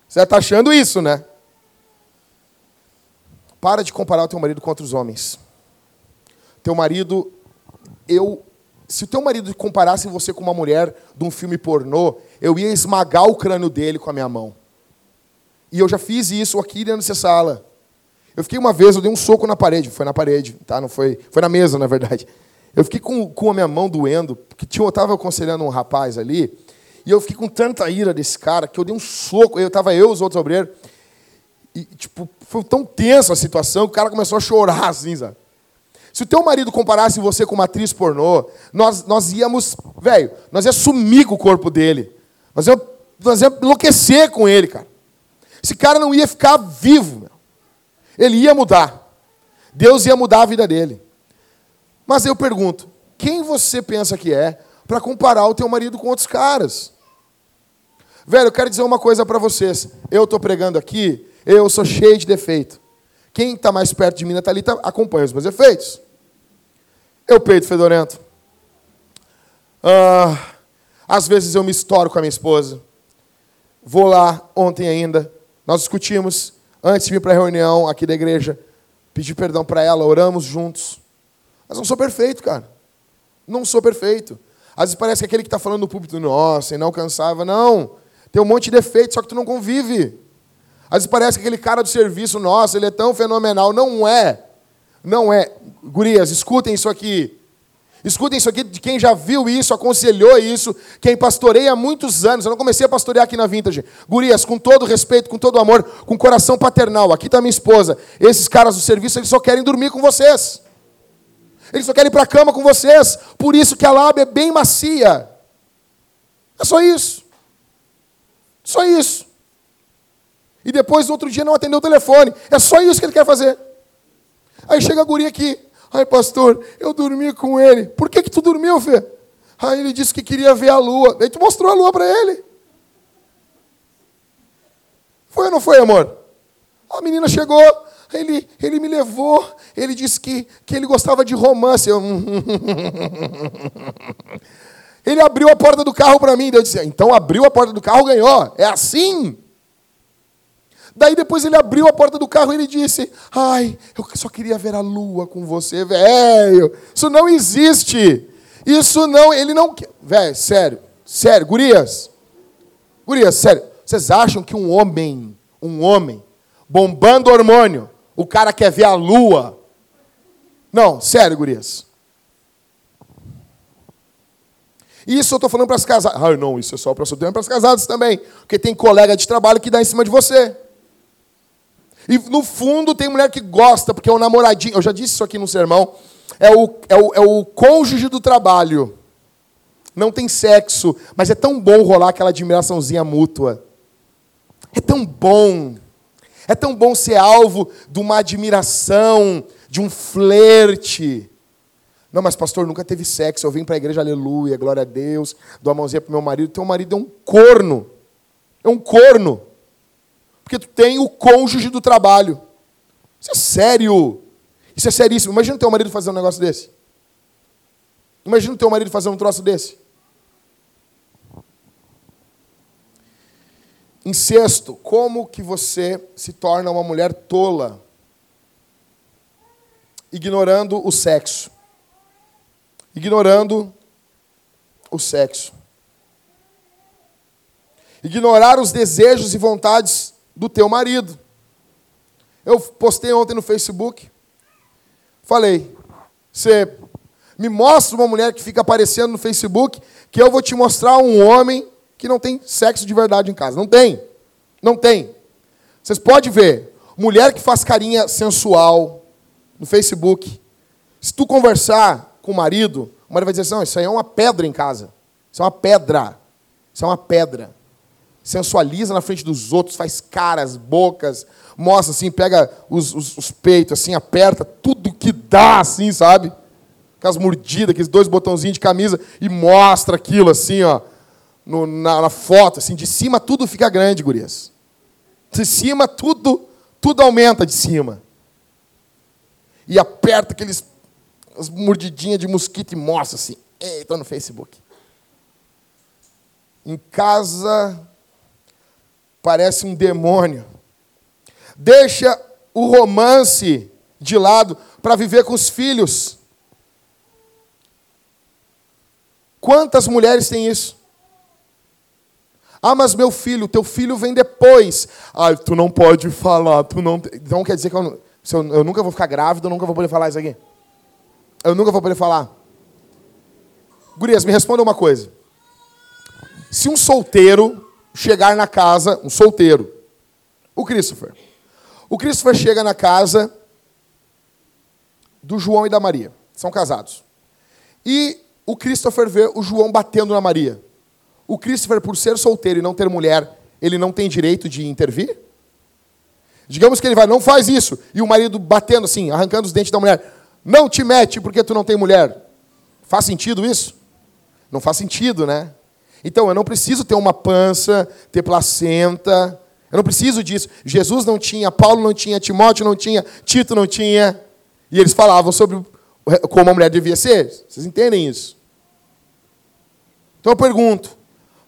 Você está achando isso, né? Para de comparar o teu marido com outros homens. Teu marido, eu. Se o teu marido comparasse você com uma mulher de um filme pornô, eu ia esmagar o crânio dele com a minha mão. E eu já fiz isso aqui dentro dessa sala. Eu fiquei uma vez, eu dei um soco na parede. Foi na parede, tá? Não foi. Foi na mesa, na verdade. Eu fiquei com, com a minha mão doendo, porque tinha, eu estava aconselhando um rapaz ali, e eu fiquei com tanta ira desse cara que eu dei um soco. Eu estava eu, os outros obreiros, e tipo, foi tão tensa a situação que o cara começou a chorar assim, sabe? Se o teu marido comparasse você com uma atriz pornô, nós, nós íamos, velho, nós ia sumir com o corpo dele. Nós ia, nós ia enlouquecer com ele, cara. Esse cara não ia ficar vivo. Meu. Ele ia mudar. Deus ia mudar a vida dele. Mas eu pergunto, quem você pensa que é para comparar o teu marido com outros caras? Velho, eu quero dizer uma coisa para vocês. Eu estou pregando aqui, eu sou cheio de defeito. Quem está mais perto de mim, Natalita, acompanha os meus efeitos. Eu peito fedorento. Ah, às vezes eu me estouro com a minha esposa. Vou lá, ontem ainda, nós discutimos, antes de vir para a reunião aqui da igreja, pedi perdão para ela, oramos juntos. Mas não sou perfeito, cara. Não sou perfeito. Às vezes parece que aquele que está falando no púlpito, nossa, inalcançável. Não. Tem um monte de defeito, só que tu não convive. Às vezes parece que aquele cara do serviço, nossa, ele é tão fenomenal. Não é. Não é. Gurias, escutem isso aqui. Escutem isso aqui de quem já viu isso, aconselhou isso, quem pastoreia há muitos anos. Eu não comecei a pastorear aqui na Vintage. Gurias, com todo respeito, com todo amor, com coração paternal. Aqui está minha esposa. Esses caras do serviço, eles só querem dormir com vocês. Eles só querem ir para a cama com vocês. Por isso que a lábia é bem macia. É só isso. Só isso. E depois, no outro dia, não atendeu o telefone. É só isso que ele quer fazer. Aí chega a guria aqui. Ai, pastor, eu dormi com ele. Por que, que tu dormiu, Fê? Aí ele disse que queria ver a lua. Aí tu mostrou a lua para ele. Foi ou não foi, amor? A menina chegou, ele, ele me levou, ele disse que, que ele gostava de romance. Eu... ele abriu a porta do carro para mim. Eu disse, então abriu a porta do carro, ganhou. É assim? Daí depois ele abriu a porta do carro e ele disse: Ai, eu só queria ver a lua com você, velho. Isso não existe. Isso não, ele não. Velho, sério, sério, gurias. Gurias, sério. Vocês acham que um homem, um homem, bombando hormônio, o cara quer ver a lua? Não, sério, gurias. Isso eu estou falando para as casadas. Ah, não, isso é só para solteiros, para as casadas também. Porque tem colega de trabalho que dá em cima de você. E no fundo tem mulher que gosta, porque é o namoradinho. Eu já disse isso aqui no sermão. É o, é o, é o cônjuge do trabalho. Não tem sexo, mas é tão bom rolar aquela admiraçãozinha mútua. É tão bom. É tão bom ser alvo de uma admiração, de um flerte. Não, mas pastor, nunca teve sexo. Eu vim para a igreja, aleluia, glória a Deus. Dou a mãozinha para meu marido. Teu marido é um corno. É um corno. Porque tu tem o cônjuge do trabalho. Isso é sério. Isso é seríssimo. Imagina teu marido fazer um negócio desse. Imagina teu marido fazer um troço desse. Em sexto, como que você se torna uma mulher tola? Ignorando o sexo. Ignorando o sexo. ignorar os desejos e vontades do teu marido. Eu postei ontem no Facebook, falei, você me mostra uma mulher que fica aparecendo no Facebook, que eu vou te mostrar um homem que não tem sexo de verdade em casa. Não tem. Não tem. Vocês podem ver, mulher que faz carinha sensual no Facebook. Se tu conversar com o marido, o marido vai dizer assim, não, isso aí é uma pedra em casa. Isso é uma pedra. Isso é uma pedra. Sensualiza na frente dos outros, faz caras, bocas, mostra assim, pega os, os, os peitos, assim, aperta tudo que dá, assim, sabe? Aquelas mordidas, aqueles dois botãozinhos de camisa, e mostra aquilo assim, ó, no, na, na, foto, assim, de cima tudo fica grande, gurias. De cima tudo, tudo aumenta de cima. E aperta aqueles as mordidinhas de mosquito e mostra assim. Estou no Facebook. Em casa parece um demônio. Deixa o romance de lado para viver com os filhos. Quantas mulheres têm isso? Ah, mas meu filho, teu filho vem depois. Ah, tu não pode falar, tu não. Então quer dizer que eu, eu, eu nunca vou ficar grávida, eu nunca vou poder falar isso aqui. Eu nunca vou poder falar. Gurias, me responda uma coisa. Se um solteiro chegar na casa, um solteiro, o Christopher, o Christopher chega na casa do João e da Maria. São casados. E o Christopher vê o João batendo na Maria. O Christopher, por ser solteiro e não ter mulher, ele não tem direito de intervir? Digamos que ele vai, não faz isso. E o marido batendo assim, arrancando os dentes da mulher. Não te mete porque tu não tem mulher. Faz sentido isso? Não faz sentido, né? Então, eu não preciso ter uma pança, ter placenta, eu não preciso disso. Jesus não tinha, Paulo não tinha, Timóteo não tinha, Tito não tinha. E eles falavam sobre como a mulher devia ser. Vocês entendem isso? Então eu pergunto: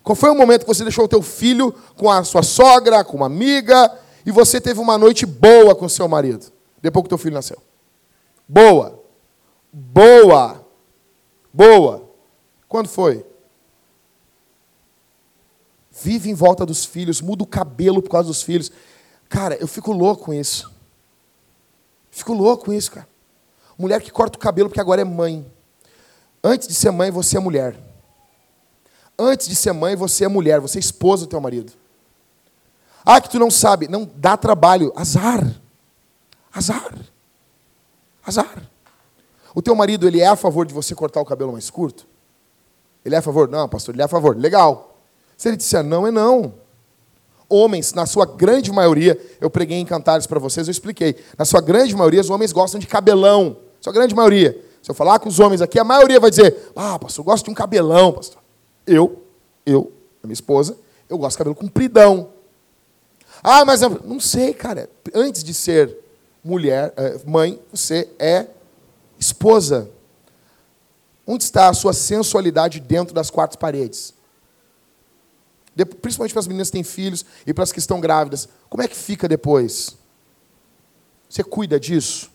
qual foi o momento que você deixou o teu filho com a sua sogra, com uma amiga, e você teve uma noite boa com seu marido, depois que o teu filho nasceu? Boa. Boa. Boa. Quando foi? Vive em volta dos filhos, muda o cabelo por causa dos filhos. Cara, eu fico louco com isso. Fico louco com isso, cara. Mulher que corta o cabelo porque agora é mãe. Antes de ser mãe, você é mulher. Antes de ser mãe, você é mulher, você é esposa do teu marido. Ah, que tu não sabe. Não, dá trabalho. Azar. Azar. Azar. O teu marido, ele é a favor de você cortar o cabelo mais curto? Ele é a favor? Não, pastor, ele é a favor. Legal. Se ele disser não, é não. Homens, na sua grande maioria, eu preguei em cantares para vocês, eu expliquei. Na sua grande maioria, os homens gostam de cabelão. Sua grande maioria. Se eu falar com os homens aqui, a maioria vai dizer: Ah, pastor, eu gosto de um cabelão, pastor. Eu, eu, a minha esposa, eu gosto de cabelo compridão. Ah, mas eu não sei, cara. Antes de ser mulher, eh, mãe, você é esposa. Onde está a sua sensualidade dentro das quatro paredes? Principalmente para as meninas que têm filhos e para as que estão grávidas. Como é que fica depois? Você cuida disso?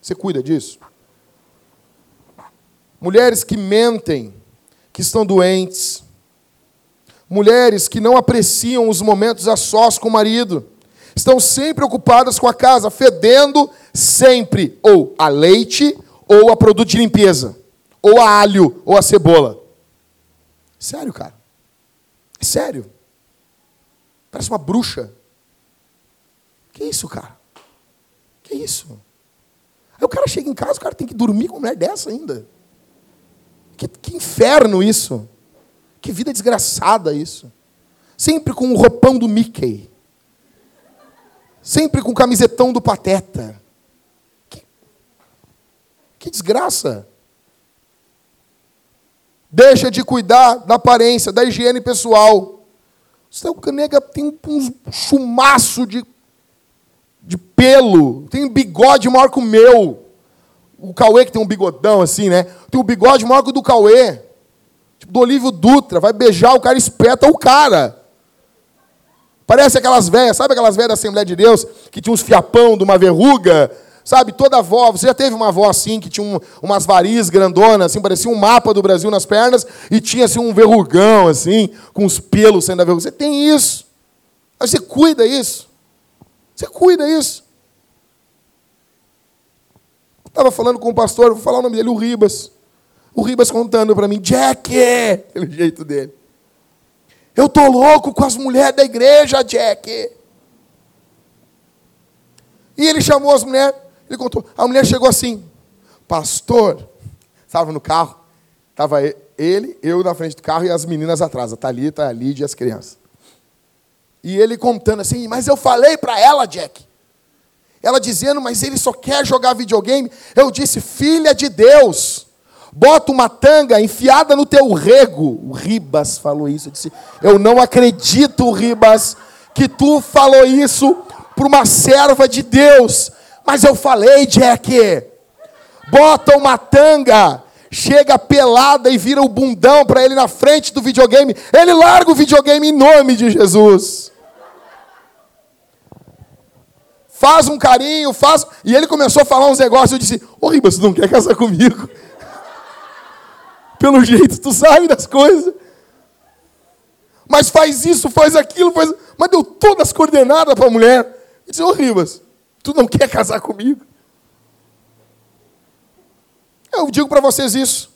Você cuida disso? Mulheres que mentem, que estão doentes. Mulheres que não apreciam os momentos a sós com o marido. Estão sempre ocupadas com a casa, fedendo sempre ou a leite ou a produto de limpeza, ou a alho ou a cebola. Sério, cara. Sério. Parece uma bruxa. Que isso, cara? Que isso? Aí o cara chega em casa, o cara tem que dormir com uma mulher dessa ainda. Que, que inferno isso. Que vida desgraçada isso. Sempre com o roupão do Mickey. Sempre com o camisetão do Pateta. Que, que desgraça. Deixa de cuidar da aparência, da higiene pessoal. Seu canega tem um chumaço de, de pelo, tem um bigode maior que o meu. O Cauê que tem um bigodão assim, né? Tem um bigode maior que o do Cauê. Tipo do Olívio Dutra. Vai beijar o cara, espeta o cara. Parece aquelas velhas, sabe aquelas velhas da Assembleia de Deus que tinha uns fiapão de uma verruga? Sabe, toda avó, você já teve uma avó assim, que tinha um, umas varizes grandonas, assim, parecia um mapa do Brasil nas pernas, e tinha assim um verrugão, assim, com os pelos saindo da verruga. Você tem isso. Aí você cuida isso. Você cuida isso. Estava falando com o pastor, vou falar o nome dele, o Ribas. O Ribas contando para mim, Jack, aquele jeito dele. Eu tô louco com as mulheres da igreja, Jack. E ele chamou as mulheres, ele contou. A mulher chegou assim, pastor, estava no carro, estava ele, eu na frente do carro e as meninas atrás, a Thalita, a Lídia e as crianças. E ele contando assim, mas eu falei para ela, Jack. Ela dizendo, mas ele só quer jogar videogame. Eu disse, filha de Deus, bota uma tanga enfiada no teu rego. O Ribas falou isso. Eu disse, eu não acredito, Ribas, que tu falou isso para uma serva de Deus. Mas eu falei, Jack, bota uma tanga, chega pelada e vira o bundão para ele na frente do videogame. Ele larga o videogame em nome de Jesus. Faz um carinho, faz. E ele começou a falar uns negócios. Eu disse: Ô Ribas, tu não quer casar comigo? Pelo jeito, tu sabe das coisas. Mas faz isso, faz aquilo, faz. Mas deu todas as coordenadas para a mulher. Eu disse: Ô Ribas, tu não quer casar comigo? Eu digo para vocês isso.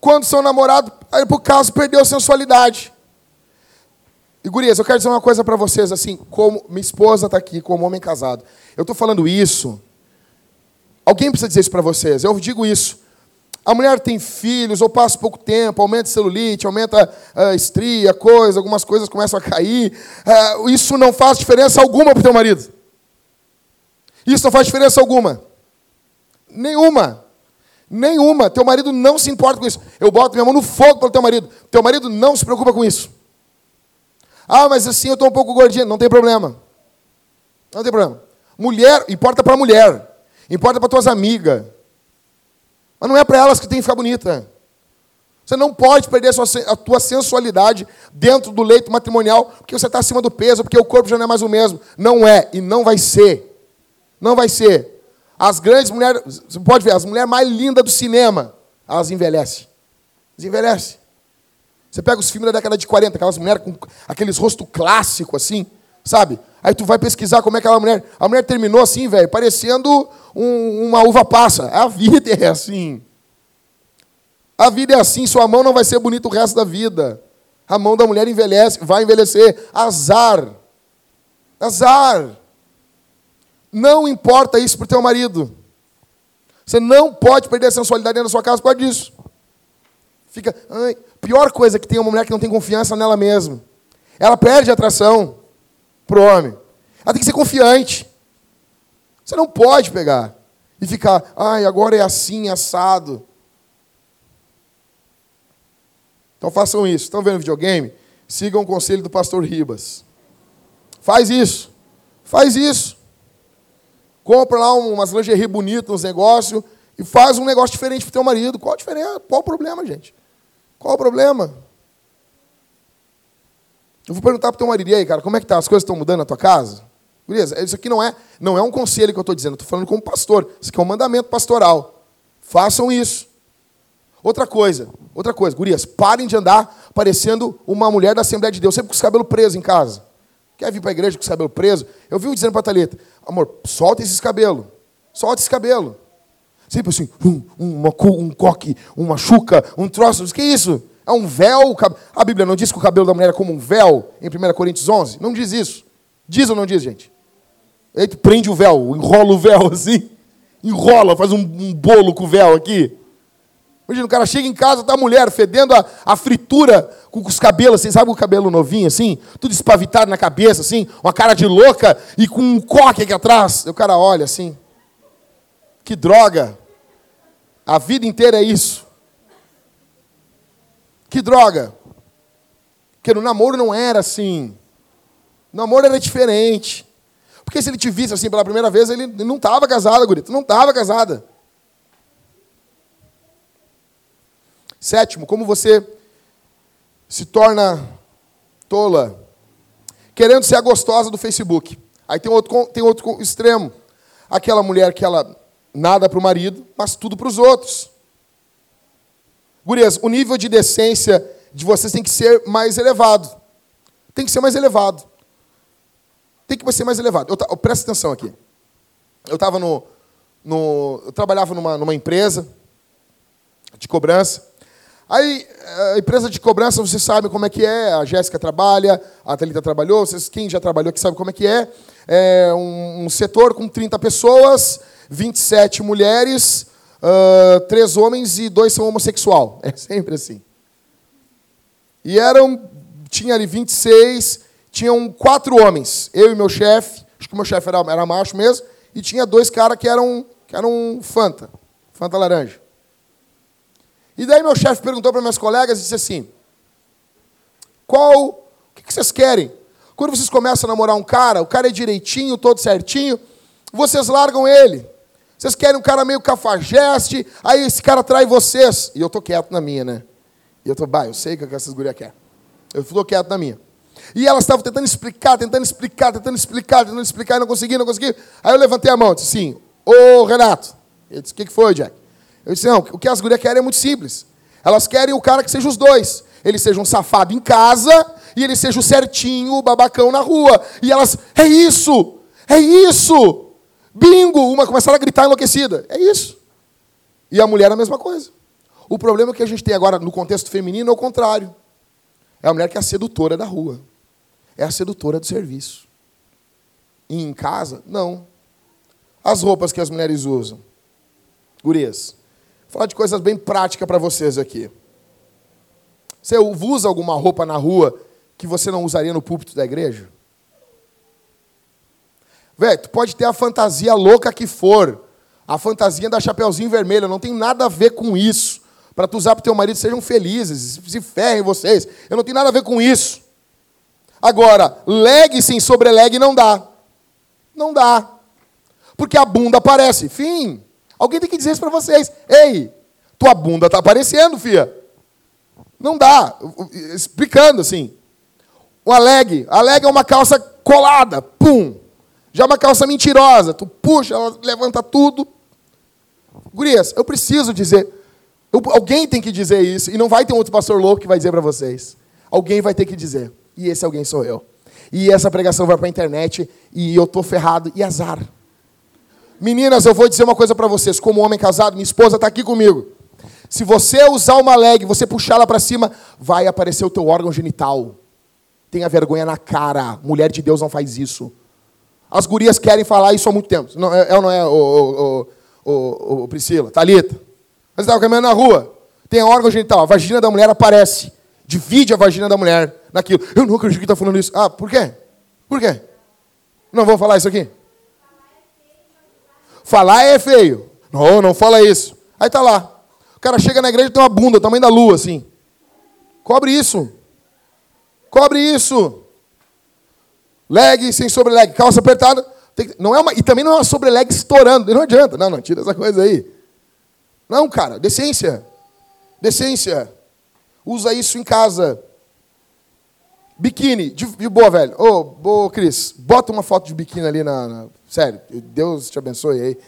Quando são namorados, aí por caso perdeu a sensualidade. E gurias, eu quero dizer uma coisa para vocês, assim, como minha esposa está aqui, como homem casado. Eu estou falando isso. Alguém precisa dizer isso para vocês. Eu digo isso. A mulher tem filhos, ou passa pouco tempo, aumenta celulite, aumenta uh, estria, coisa, algumas coisas começam a cair. Uh, isso não faz diferença alguma para o teu marido. Isso não faz diferença alguma. Nenhuma. Nenhuma. Teu marido não se importa com isso. Eu boto minha mão no fogo pelo teu marido. Teu marido não se preocupa com isso. Ah, mas assim eu estou um pouco gordinha. Não tem problema. Não tem problema. Mulher, importa para a mulher. Importa para tuas amigas. Mas não é para elas que tem que ficar bonita. Você não pode perder a, sua, a tua sensualidade dentro do leito matrimonial porque você está acima do peso, porque o corpo já não é mais o mesmo. Não é e não vai ser. Não vai ser. As grandes mulheres, você pode ver, as mulheres mais lindas do cinema, elas envelhecem. Elas envelhecem. Você pega os filmes da década de 40, aquelas mulheres com aqueles rostos clássicos assim, sabe? Aí tu vai pesquisar como é que aquela mulher. A mulher terminou assim, velho, parecendo um, uma uva passa. A vida é assim. A vida é assim, sua mão não vai ser bonita o resto da vida. A mão da mulher envelhece, vai envelhecer. Azar. Azar. Não importa isso para o teu marido. Você não pode perder a sensualidade dentro da sua casa por causa disso. Fica, ai, pior coisa que tem uma mulher que não tem confiança nela mesma. Ela perde a atração para o homem. Ela tem que ser confiante. Você não pode pegar e ficar, ai, agora é assim, assado. Então façam isso. Estão vendo videogame? Sigam o conselho do pastor Ribas. Faz isso. Faz isso. Compra lá umas lingerie bonitas, uns negócios, e faz um negócio diferente para o teu marido. Qual a diferença? Qual o problema, gente? Qual o problema? Eu vou perguntar para o teu marido, e aí, cara, como é que tá? As coisas estão mudando na tua casa? Beleza, isso aqui não é, não é um conselho que eu estou dizendo, eu estou falando como pastor. Isso aqui é um mandamento pastoral. Façam isso. Outra coisa, outra coisa, gurias, parem de andar parecendo uma mulher da Assembleia de Deus, sempre com os cabelos presos em casa. Quer vir para a igreja com os cabelos presos? Eu vi dizendo para a Thalita, amor, solta esses cabelos. Solta esse cabelo. Sempre assim, um, uma, um coque, uma chuca, um troço. O que é isso? É um véu. A Bíblia não diz que o cabelo da mulher é como um véu, em 1 Coríntios 11? Não diz isso. Diz ou não diz, gente? Tu prende o véu, enrola o véu assim. Enrola, faz um, um bolo com o véu aqui. Imagina, o cara chega em casa, tá a mulher fedendo a, a fritura com os cabelos, assim, sabe o cabelo novinho, assim? Tudo espavitado na cabeça, assim, uma cara de louca e com um coque aqui atrás. E o cara olha assim. Que droga. A vida inteira é isso. Que droga. Porque no namoro não era assim. No namoro era diferente. Porque se ele te visse assim pela primeira vez, ele não estava casado, gurito. Não estava casada. Sétimo, como você se torna tola, querendo ser a gostosa do Facebook. Aí tem outro, tem outro extremo. aquela mulher que ela nada para o marido, mas tudo para os outros. Gurias, o nível de decência de vocês tem que ser mais elevado. Tem que ser mais elevado. Tem que ser mais elevado. Eu, eu, presta atenção aqui. Eu estava no, no. Eu trabalhava numa, numa empresa de cobrança. Aí, a empresa de cobrança, vocês sabem como é que é. A Jéssica trabalha, a Thalita trabalhou, vocês, quem já trabalhou aqui sabe como é que é. É um, um setor com 30 pessoas, 27 mulheres, uh, três homens e dois são homossexual. É sempre assim. E eram, tinha ali 26, tinham quatro homens, eu e meu chefe, acho que meu chefe era, era macho mesmo, e tinha dois caras que eram, que eram Fanta, Fanta laranja. E daí meu chefe perguntou para meus colegas e disse assim: Qual, o que vocês querem? Quando vocês começam a namorar um cara, o cara é direitinho, todo certinho, vocês largam ele. Vocês querem um cara meio cafajeste, aí esse cara trai vocês. E eu tô quieto na minha, né? E eu tô, bah, eu sei o que essas gurias querem. Eu estou quieto na minha. E elas estavam tentando explicar, tentando explicar, tentando explicar, tentando explicar, e não consegui, não consegui. Aí eu levantei a mão disse assim, ô Renato. Ele disse, o que foi, Jack? Eu disse, não, o que as gurias querem é muito simples. Elas querem o cara que seja os dois. Ele seja um safado em casa e ele seja o certinho, o babacão na rua. E elas, é isso, é isso. Bingo! Uma começaram a gritar enlouquecida. É isso. E a mulher a mesma coisa. O problema que a gente tem agora no contexto feminino é o contrário. É a mulher que é a sedutora da rua. É a sedutora do serviço. E em casa, não. As roupas que as mulheres usam. Gurias, falar de coisas bem práticas para vocês aqui. Você usa alguma roupa na rua que você não usaria no púlpito da igreja? Velho, tu pode ter a fantasia louca que for, a fantasia da chapeuzinho vermelho, não tem nada a ver com isso. Para tu usar para teu marido, sejam felizes, se ferrem vocês. Eu não tenho nada a ver com isso. Agora, leg sem sobreleg não dá. Não dá. Porque a bunda aparece. Fim. Alguém tem que dizer isso para vocês. Ei, tua bunda está aparecendo, fia. Não dá. Explicando assim. Uma leg. A leg é uma calça colada. Pum. Já é uma calça mentirosa. Tu puxa, ela levanta tudo. Gurias, eu preciso dizer. Eu, alguém tem que dizer isso. E não vai ter um outro pastor louco que vai dizer para vocês. Alguém vai ter que dizer. E esse alguém sou eu. E essa pregação vai para a internet. E eu tô ferrado. E azar. Meninas, eu vou dizer uma coisa para vocês. Como homem casado, minha esposa está aqui comigo. Se você usar uma leg, você puxar ela para cima, vai aparecer o teu órgão genital. Tenha vergonha na cara. Mulher de Deus não faz isso. As gurias querem falar isso há muito tempo. Não, é, é ou não é, o, Priscila? Thalita? Você estava caminhando na rua. Tem órgão genital. A vagina da mulher aparece. Divide a vagina da mulher naquilo. Eu não acredito que está falando isso. Ah, por quê? Por quê? Não vou falar isso aqui? Falar é feio. Não, não fala isso. Aí tá lá. O cara chega na igreja e tem uma bunda, tamanho da lua, assim. Cobre isso. Cobre isso. Leg sem sobreleg. Calça apertada. não é uma, e também não é uma sobreleg estourando. Não adianta. Não, não, tira essa coisa aí. Não, cara. Decência. Decência. Usa isso em casa. Biquíni, de, boa, velho. Ô, oh, ô, Cris, bota uma foto de biquíni ali na, na, Sério, Deus te abençoe aí.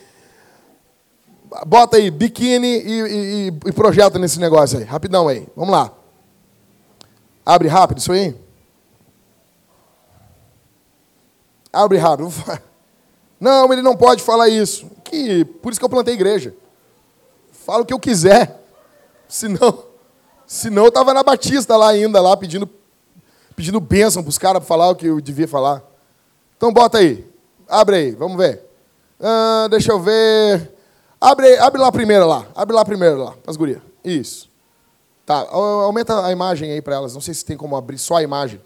Bota aí, biquíni e, e, e projeta nesse negócio aí. Rapidão aí. Vamos lá. Abre rápido isso aí. Abre rápido. Não, ele não pode falar isso. Que, por isso que eu plantei igreja. Fala o que eu quiser. Senão, senão eu estava na Batista lá ainda, lá pedindo pedindo bênção para os caras para falar o que eu devia falar. Então bota aí. Abre aí, vamos ver. Ah, deixa eu ver. Abre, abre lá primeiro lá. Abre lá primeiro lá, as gurias. Isso. Tá, aumenta a imagem aí para elas. Não sei se tem como abrir só a imagem.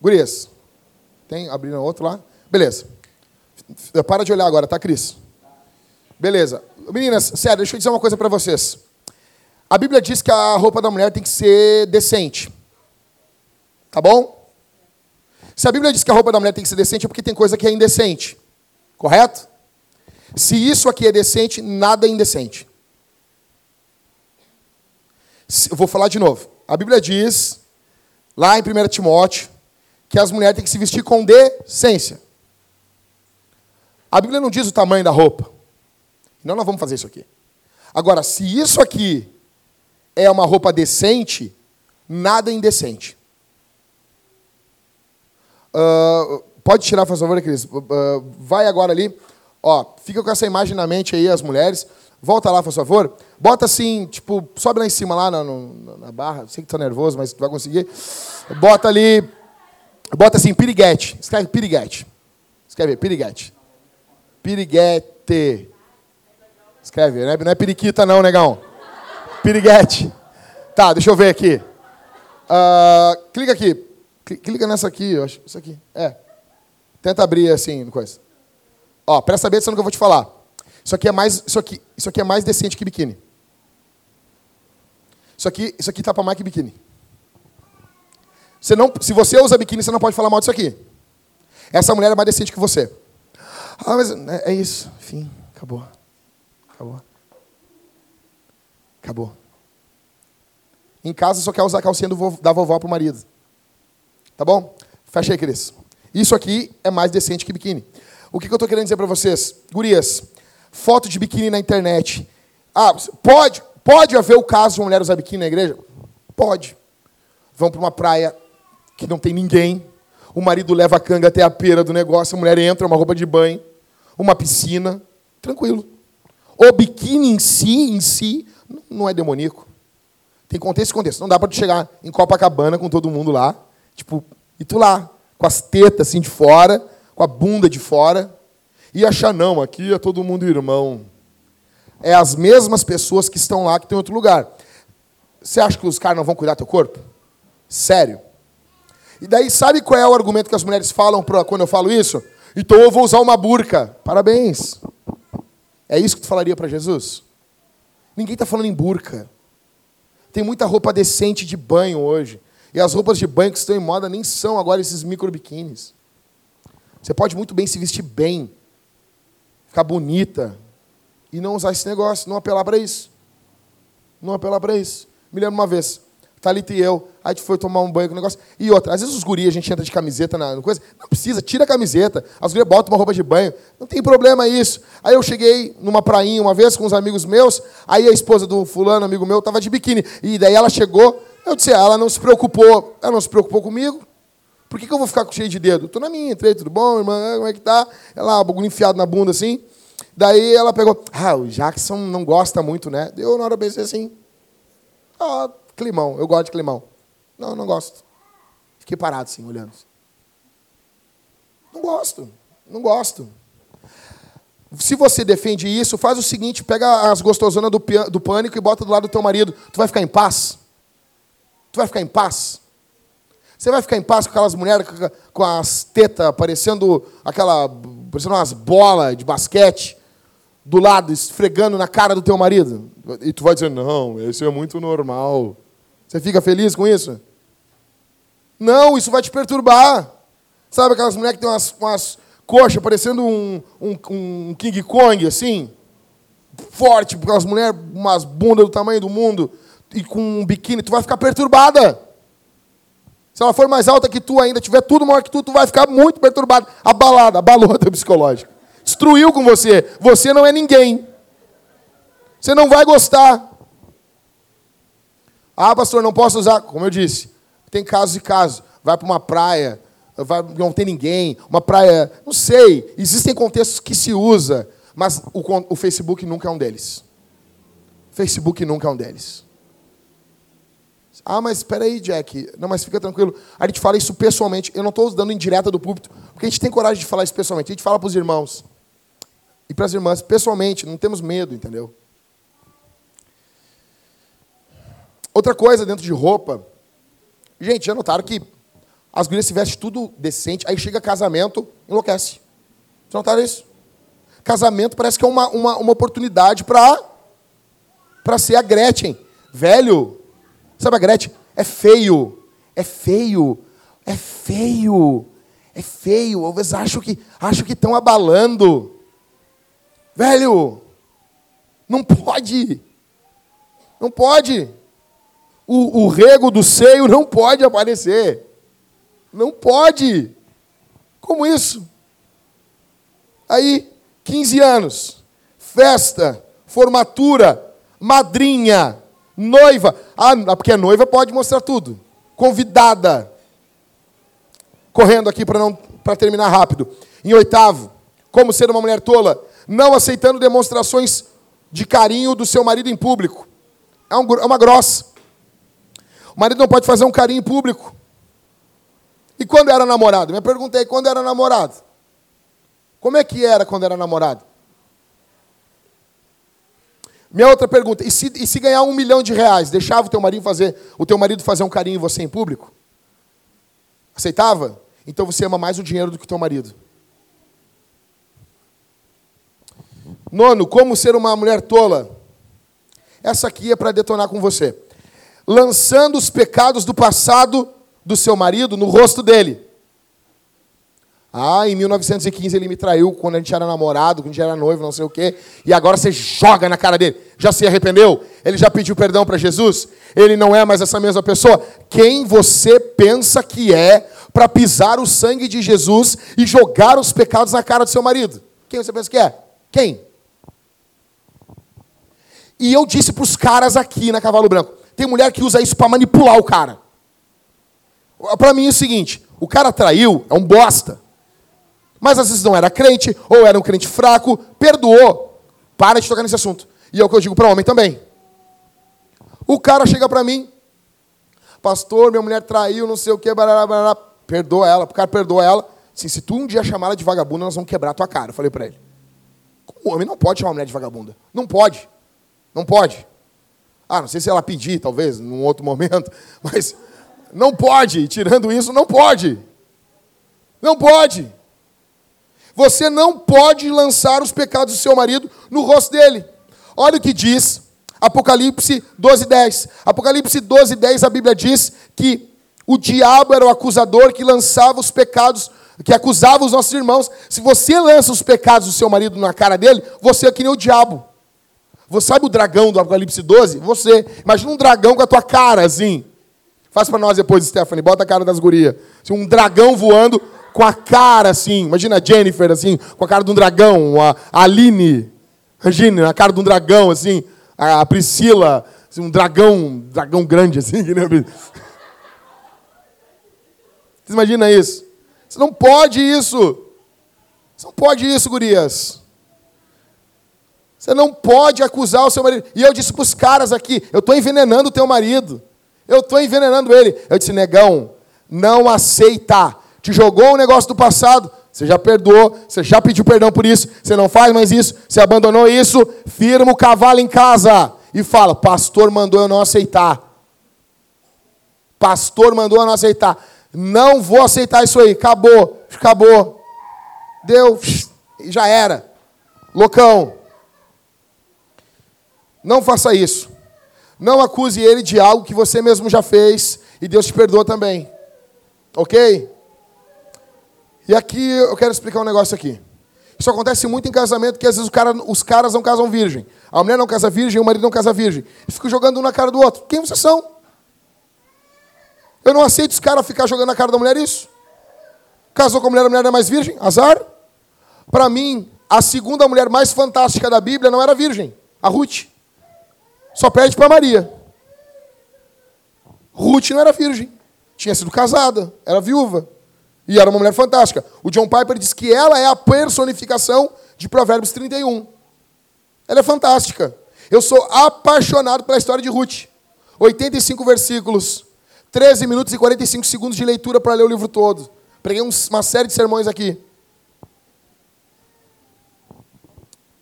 Gurias. Tem? Abrindo outro lá? Beleza. Para de olhar agora, tá, Cris? Beleza. Meninas, sério, deixa eu dizer uma coisa para vocês. A Bíblia diz que a roupa da mulher tem que ser decente. Tá bom? Se a Bíblia diz que a roupa da mulher tem que ser decente, é porque tem coisa que é indecente. Correto? Se isso aqui é decente, nada é indecente. Eu vou falar de novo. A Bíblia diz, lá em 1 Timóteo, que as mulheres têm que se vestir com decência. A Bíblia não diz o tamanho da roupa. Não, nós vamos fazer isso aqui. Agora, se isso aqui é uma roupa decente, nada é indecente. Uh, pode tirar, por favor, Cris. Uh, vai agora ali. Ó, fica com essa imagem na mente aí, as mulheres. Volta lá, por favor. Bota assim, tipo, sobe lá em cima, lá na, na barra. Sei que tá nervoso, mas tu vai conseguir. Bota ali. Bota assim, piriguete. Escreve piriguete. Escreve piriguete. Piriguete. Escreve, não é, não é periquita não, negão. Piriguete. Tá, deixa eu ver aqui. Uh, clica aqui. Clica nessa aqui, eu acho. Isso aqui. É. Tenta abrir assim, coisa. Ó, presta atenção no que eu vou te falar. Isso aqui é mais, isso aqui, isso aqui é mais decente que biquíni. Isso aqui, isso aqui tapa mais que biquíni. Você não, se você usa biquíni, você não pode falar mal disso aqui. Essa mulher é mais decente que você. Ah, mas é, é isso. Enfim, acabou. Acabou. Acabou. Em casa só quer usar a calcinha do, da vovó para o marido. Tá bom? Fecha aí, Cris. Isso aqui é mais decente que biquíni. O que, que eu estou querendo dizer para vocês? Gurias, foto de biquíni na internet. Ah, pode, pode haver o caso de uma mulher usar biquíni na igreja? Pode. Vão para uma praia que não tem ninguém. O marido leva a canga até a pera do negócio, a mulher entra, uma roupa de banho, uma piscina, tranquilo. O biquíni em si, em si, não é demoníaco. Tem contexto e contexto. Não dá para chegar em Copacabana com todo mundo lá, tipo, e tu lá, com as tetas assim de fora, com a bunda de fora, e achar, não, aqui é todo mundo irmão. É as mesmas pessoas que estão lá que tem outro lugar. Você acha que os caras não vão cuidar do teu corpo? Sério. E daí, sabe qual é o argumento que as mulheres falam pra, quando eu falo isso? Então eu vou usar uma burca. Parabéns. É isso que tu falaria para Jesus? Ninguém está falando em burca. Tem muita roupa decente de banho hoje. E as roupas de banho que estão em moda nem são agora esses micro biquínis. Você pode muito bem se vestir bem, ficar bonita, e não usar esse negócio, não apelar para isso. Não apelar para isso. Me lembro uma vez, Thalita e eu, a gente foi tomar um banho com o negócio. E outra, às vezes os guris, a gente entra de camiseta na coisa. Não precisa, tira a camiseta. As gurias botam uma roupa de banho. Não tem problema isso. Aí eu cheguei numa prainha uma vez com uns amigos meus. Aí a esposa do fulano, amigo meu, estava de biquíni. E daí ela chegou. Eu disse, ah, ela não se preocupou. Ela não se preocupou comigo. Por que, que eu vou ficar cheio de dedo? Estou na minha, entrei, tudo bom, irmã? Como é que tá? Ela, bagulho enfiado na bunda assim. Daí ela pegou, ah, o Jackson não gosta muito, né? Deu na hora eu pensei assim, ah, climão, eu gosto de climão. Não, não gosto. Fiquei parado assim, olhando. Não gosto. Não gosto. Se você defende isso, faz o seguinte: pega as gostosonas do, do pânico e bota do lado do teu marido. Tu vai ficar em paz? Tu vai ficar em paz? Você vai ficar em paz com aquelas mulheres com as tetas parecendo aquela. parecendo umas bolas de basquete do lado, esfregando na cara do teu marido? E tu vai dizer, não, isso é muito normal. Você fica feliz com isso? Não, isso vai te perturbar. Sabe aquelas mulheres que tem umas, umas coxas parecendo um, um, um King Kong, assim? Forte, aquelas mulheres, umas bundas do tamanho do mundo, e com um biquíni, tu vai ficar perturbada. Se ela for mais alta que tu ainda, tiver tudo maior que tu, tu vai ficar muito perturbado. Abalada, abalou a teu psicológico. Destruiu com você. Você não é ninguém. Você não vai gostar. Ah, pastor, não posso usar. Como eu disse, tem casos e casos. Vai para uma praia, vai, não tem ninguém, uma praia, não sei. Existem contextos que se usa, mas o, o Facebook nunca é um deles. Facebook nunca é um deles. Ah, mas espera aí, Jack. Não, mas fica tranquilo. A gente fala isso pessoalmente. Eu não estou dando indireta do púlpito, porque a gente tem coragem de falar isso pessoalmente. A gente fala para os irmãos e para as irmãs pessoalmente. Não temos medo, entendeu? Outra coisa dentro de roupa. Gente, já notaram que as gurias se vestem tudo decente, aí chega casamento, enlouquece. Já notaram isso? Casamento parece que é uma, uma, uma oportunidade para ser a Gretchen. Velho, sabe a Gretchen? É feio. É feio. É feio. É feio. Às vezes acho que acho que estão abalando. Velho, não pode. Não pode o, o rego do seio não pode aparecer. Não pode. Como isso? Aí 15 anos, festa, formatura, madrinha, noiva. Ah, porque a noiva pode mostrar tudo. Convidada. Correndo aqui para não para terminar rápido. Em oitavo, como ser uma mulher tola, não aceitando demonstrações de carinho do seu marido em público. É, um, é uma grossa. O marido não pode fazer um carinho em público. E quando era namorado? Me perguntei, quando era namorado? Como é que era quando era namorado? Minha outra pergunta, e se, e se ganhar um milhão de reais, deixava o teu marido fazer, o teu marido fazer um carinho em você em público? Aceitava? Então você ama mais o dinheiro do que o teu marido. Nono, como ser uma mulher tola? Essa aqui é para detonar com você. Lançando os pecados do passado do seu marido no rosto dele. Ah, em 1915 ele me traiu quando a gente era namorado, quando a gente era noivo, não sei o quê. E agora você joga na cara dele. Já se arrependeu? Ele já pediu perdão para Jesus? Ele não é mais essa mesma pessoa? Quem você pensa que é para pisar o sangue de Jesus e jogar os pecados na cara do seu marido? Quem você pensa que é? Quem? E eu disse para os caras aqui na Cavalo Branco: tem mulher que usa isso para manipular o cara. Para mim é o seguinte: o cara traiu, é um bosta. Mas às vezes não era crente, ou era um crente fraco, perdoou. Para de tocar nesse assunto. E é o que eu digo para homem também. O cara chega para mim, pastor, minha mulher traiu, não sei o que, perdoa ela, o cara perdoa ela. Assim, se tu um dia chamar ela de vagabunda, nós vamos quebrar a tua cara. Eu falei para ele. O homem não pode chamar a mulher de vagabunda. Não pode. Não pode. Ah, não sei se ela pedir, talvez, num outro momento, mas não pode. Tirando isso, não pode. Não pode. Você não pode lançar os pecados do seu marido no rosto dele. Olha o que diz Apocalipse 12, 10. Apocalipse 12, 10, a Bíblia diz que o diabo era o acusador que lançava os pecados, que acusava os nossos irmãos. Se você lança os pecados do seu marido na cara dele, você é que nem o diabo. Você sabe o dragão do Apocalipse 12? Você. Imagina um dragão com a tua cara, assim. Faz para nós depois, Stephanie. Bota a cara das gurias. Um dragão voando com a cara, assim. Imagina a Jennifer, assim, com a cara de um dragão. A Aline. Imagina, a cara de um dragão, assim. A Priscila, assim, um dragão, dragão grande, assim. Né? Você imagina isso? Você não pode isso. Você não pode isso, gurias. Você não pode acusar o seu marido. E eu disse para os caras aqui: eu estou envenenando o teu marido. Eu estou envenenando ele. Eu disse: negão, não aceita. Te jogou um negócio do passado. Você já perdoou, você já pediu perdão por isso, você não faz mais isso, você abandonou isso, firma o cavalo em casa e fala: Pastor mandou eu não aceitar. Pastor mandou eu não aceitar. Não vou aceitar isso aí. Acabou, acabou. Deu, já era. Loucão. Não faça isso. Não acuse ele de algo que você mesmo já fez e Deus te perdoa também. Ok? E aqui eu quero explicar um negócio aqui. Isso acontece muito em casamento, que às vezes cara, os caras não casam virgem. A mulher não casa virgem, o marido não casa virgem. E ficam jogando um na cara do outro. Quem vocês são? Eu não aceito os caras ficar jogando na cara da mulher isso. Casou com a mulher, a mulher é mais virgem? Azar. Para mim, a segunda mulher mais fantástica da Bíblia não era virgem, a Ruth. Só perde para Maria. Ruth não era virgem. Tinha sido casada, era viúva. E era uma mulher fantástica. O John Piper diz que ela é a personificação de Provérbios 31. Ela é fantástica. Eu sou apaixonado pela história de Ruth. 85 versículos, 13 minutos e 45 segundos de leitura para ler o livro todo. Preguei uma série de sermões aqui.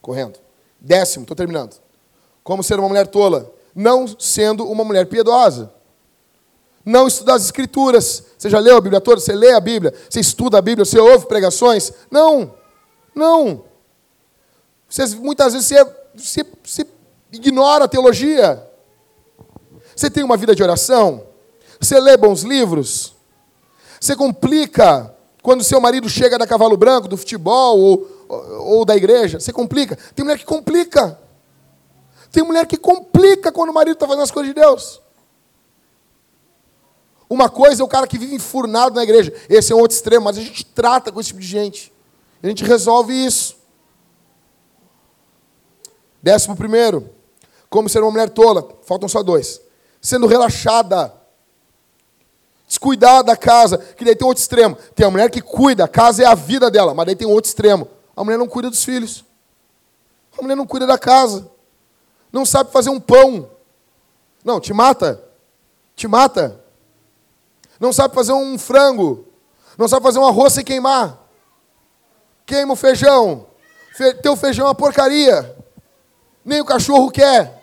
Correndo. Décimo, estou terminando. Como ser uma mulher tola? Não sendo uma mulher piedosa. Não estudar as escrituras. Você já leu a Bíblia toda? Você lê a Bíblia? Você estuda a Bíblia? Você ouve pregações? Não. Não. Você, muitas vezes você, você, você ignora a teologia. Você tem uma vida de oração? Você lê bons livros? Você complica quando seu marido chega da cavalo branco, do futebol ou, ou da igreja? Você complica? Tem mulher que complica. Tem mulher que complica quando o marido está fazendo as coisas de Deus. Uma coisa é o cara que vive enfurnado na igreja. Esse é um outro extremo, mas a gente trata com esse tipo de gente. A gente resolve isso. Décimo primeiro, como ser uma mulher tola, faltam só dois. Sendo relaxada, descuidar da casa, que daí tem outro extremo. Tem a mulher que cuida, a casa é a vida dela, mas daí tem outro extremo. A mulher não cuida dos filhos. A mulher não cuida da casa. Não sabe fazer um pão. Não, te mata. Te mata. Não sabe fazer um frango. Não sabe fazer um arroz sem queimar. Queima o feijão. Fe teu feijão é uma porcaria. Nem o cachorro quer.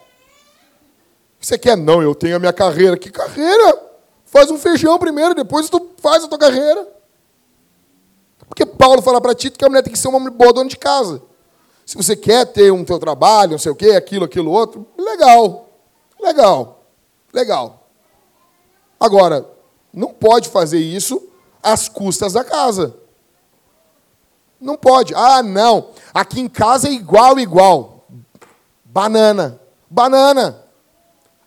Você quer? Não, eu tenho a minha carreira. Que carreira? Faz um feijão primeiro, depois tu faz a tua carreira. Porque Paulo fala para Tito que a mulher tem que ser uma boa dona de casa. Se você quer ter um teu trabalho, não sei o quê, aquilo, aquilo, outro, legal. Legal. Legal. Agora, não pode fazer isso às custas da casa. Não pode. Ah, não. Aqui em casa é igual, igual. Banana. Banana.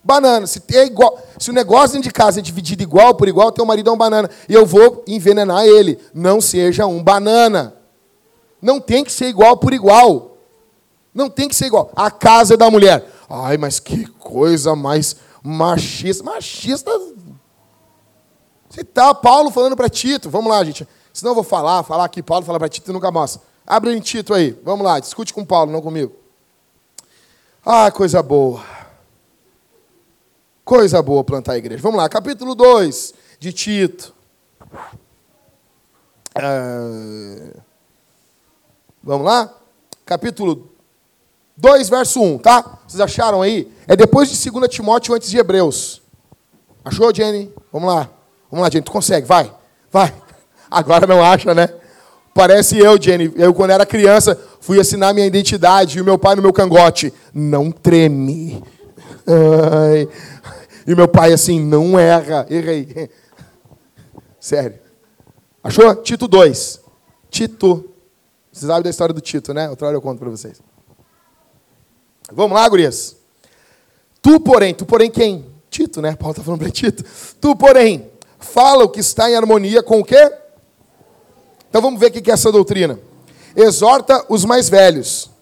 Banana. Se, é igual, se o negócio dentro de casa é dividido igual por igual, teu marido é um banana. E eu vou envenenar ele. Não seja um banana. Não tem que ser igual por igual. Não tem que ser igual. A casa é da mulher. Ai, mas que coisa mais machista. Machista. Você tá, Paulo falando para Tito. Vamos lá, gente. Senão eu vou falar, falar aqui, Paulo fala para Tito e nunca mostra. Abre em Tito aí. Vamos lá, discute com Paulo, não comigo. Ah, coisa boa. Coisa boa plantar a igreja. Vamos lá, capítulo 2 de Tito. Ah, vamos lá? Capítulo 2, verso 1, tá? Vocês acharam aí? É depois de 2 Timóteo, antes de Hebreus. Achou, Jenny? Vamos lá. Vamos lá, Jenny. Tu consegue, vai. Vai. Agora não acha, né? Parece eu, Jenny. Eu, quando era criança, fui assinar minha identidade e o meu pai no meu cangote. Não treme. Ai. E meu pai assim, não erra. Errei. Sério. Achou? Tito 2. Tito. Vocês sabem da história do Tito, né? Outra hora eu conto para vocês. Vamos lá, gurias. Tu, porém, tu, porém, quem? Tito, né? Paulo está falando para Tito. Tu, porém, fala o que está em harmonia com o quê? Então vamos ver o que é essa doutrina. Exorta os mais velhos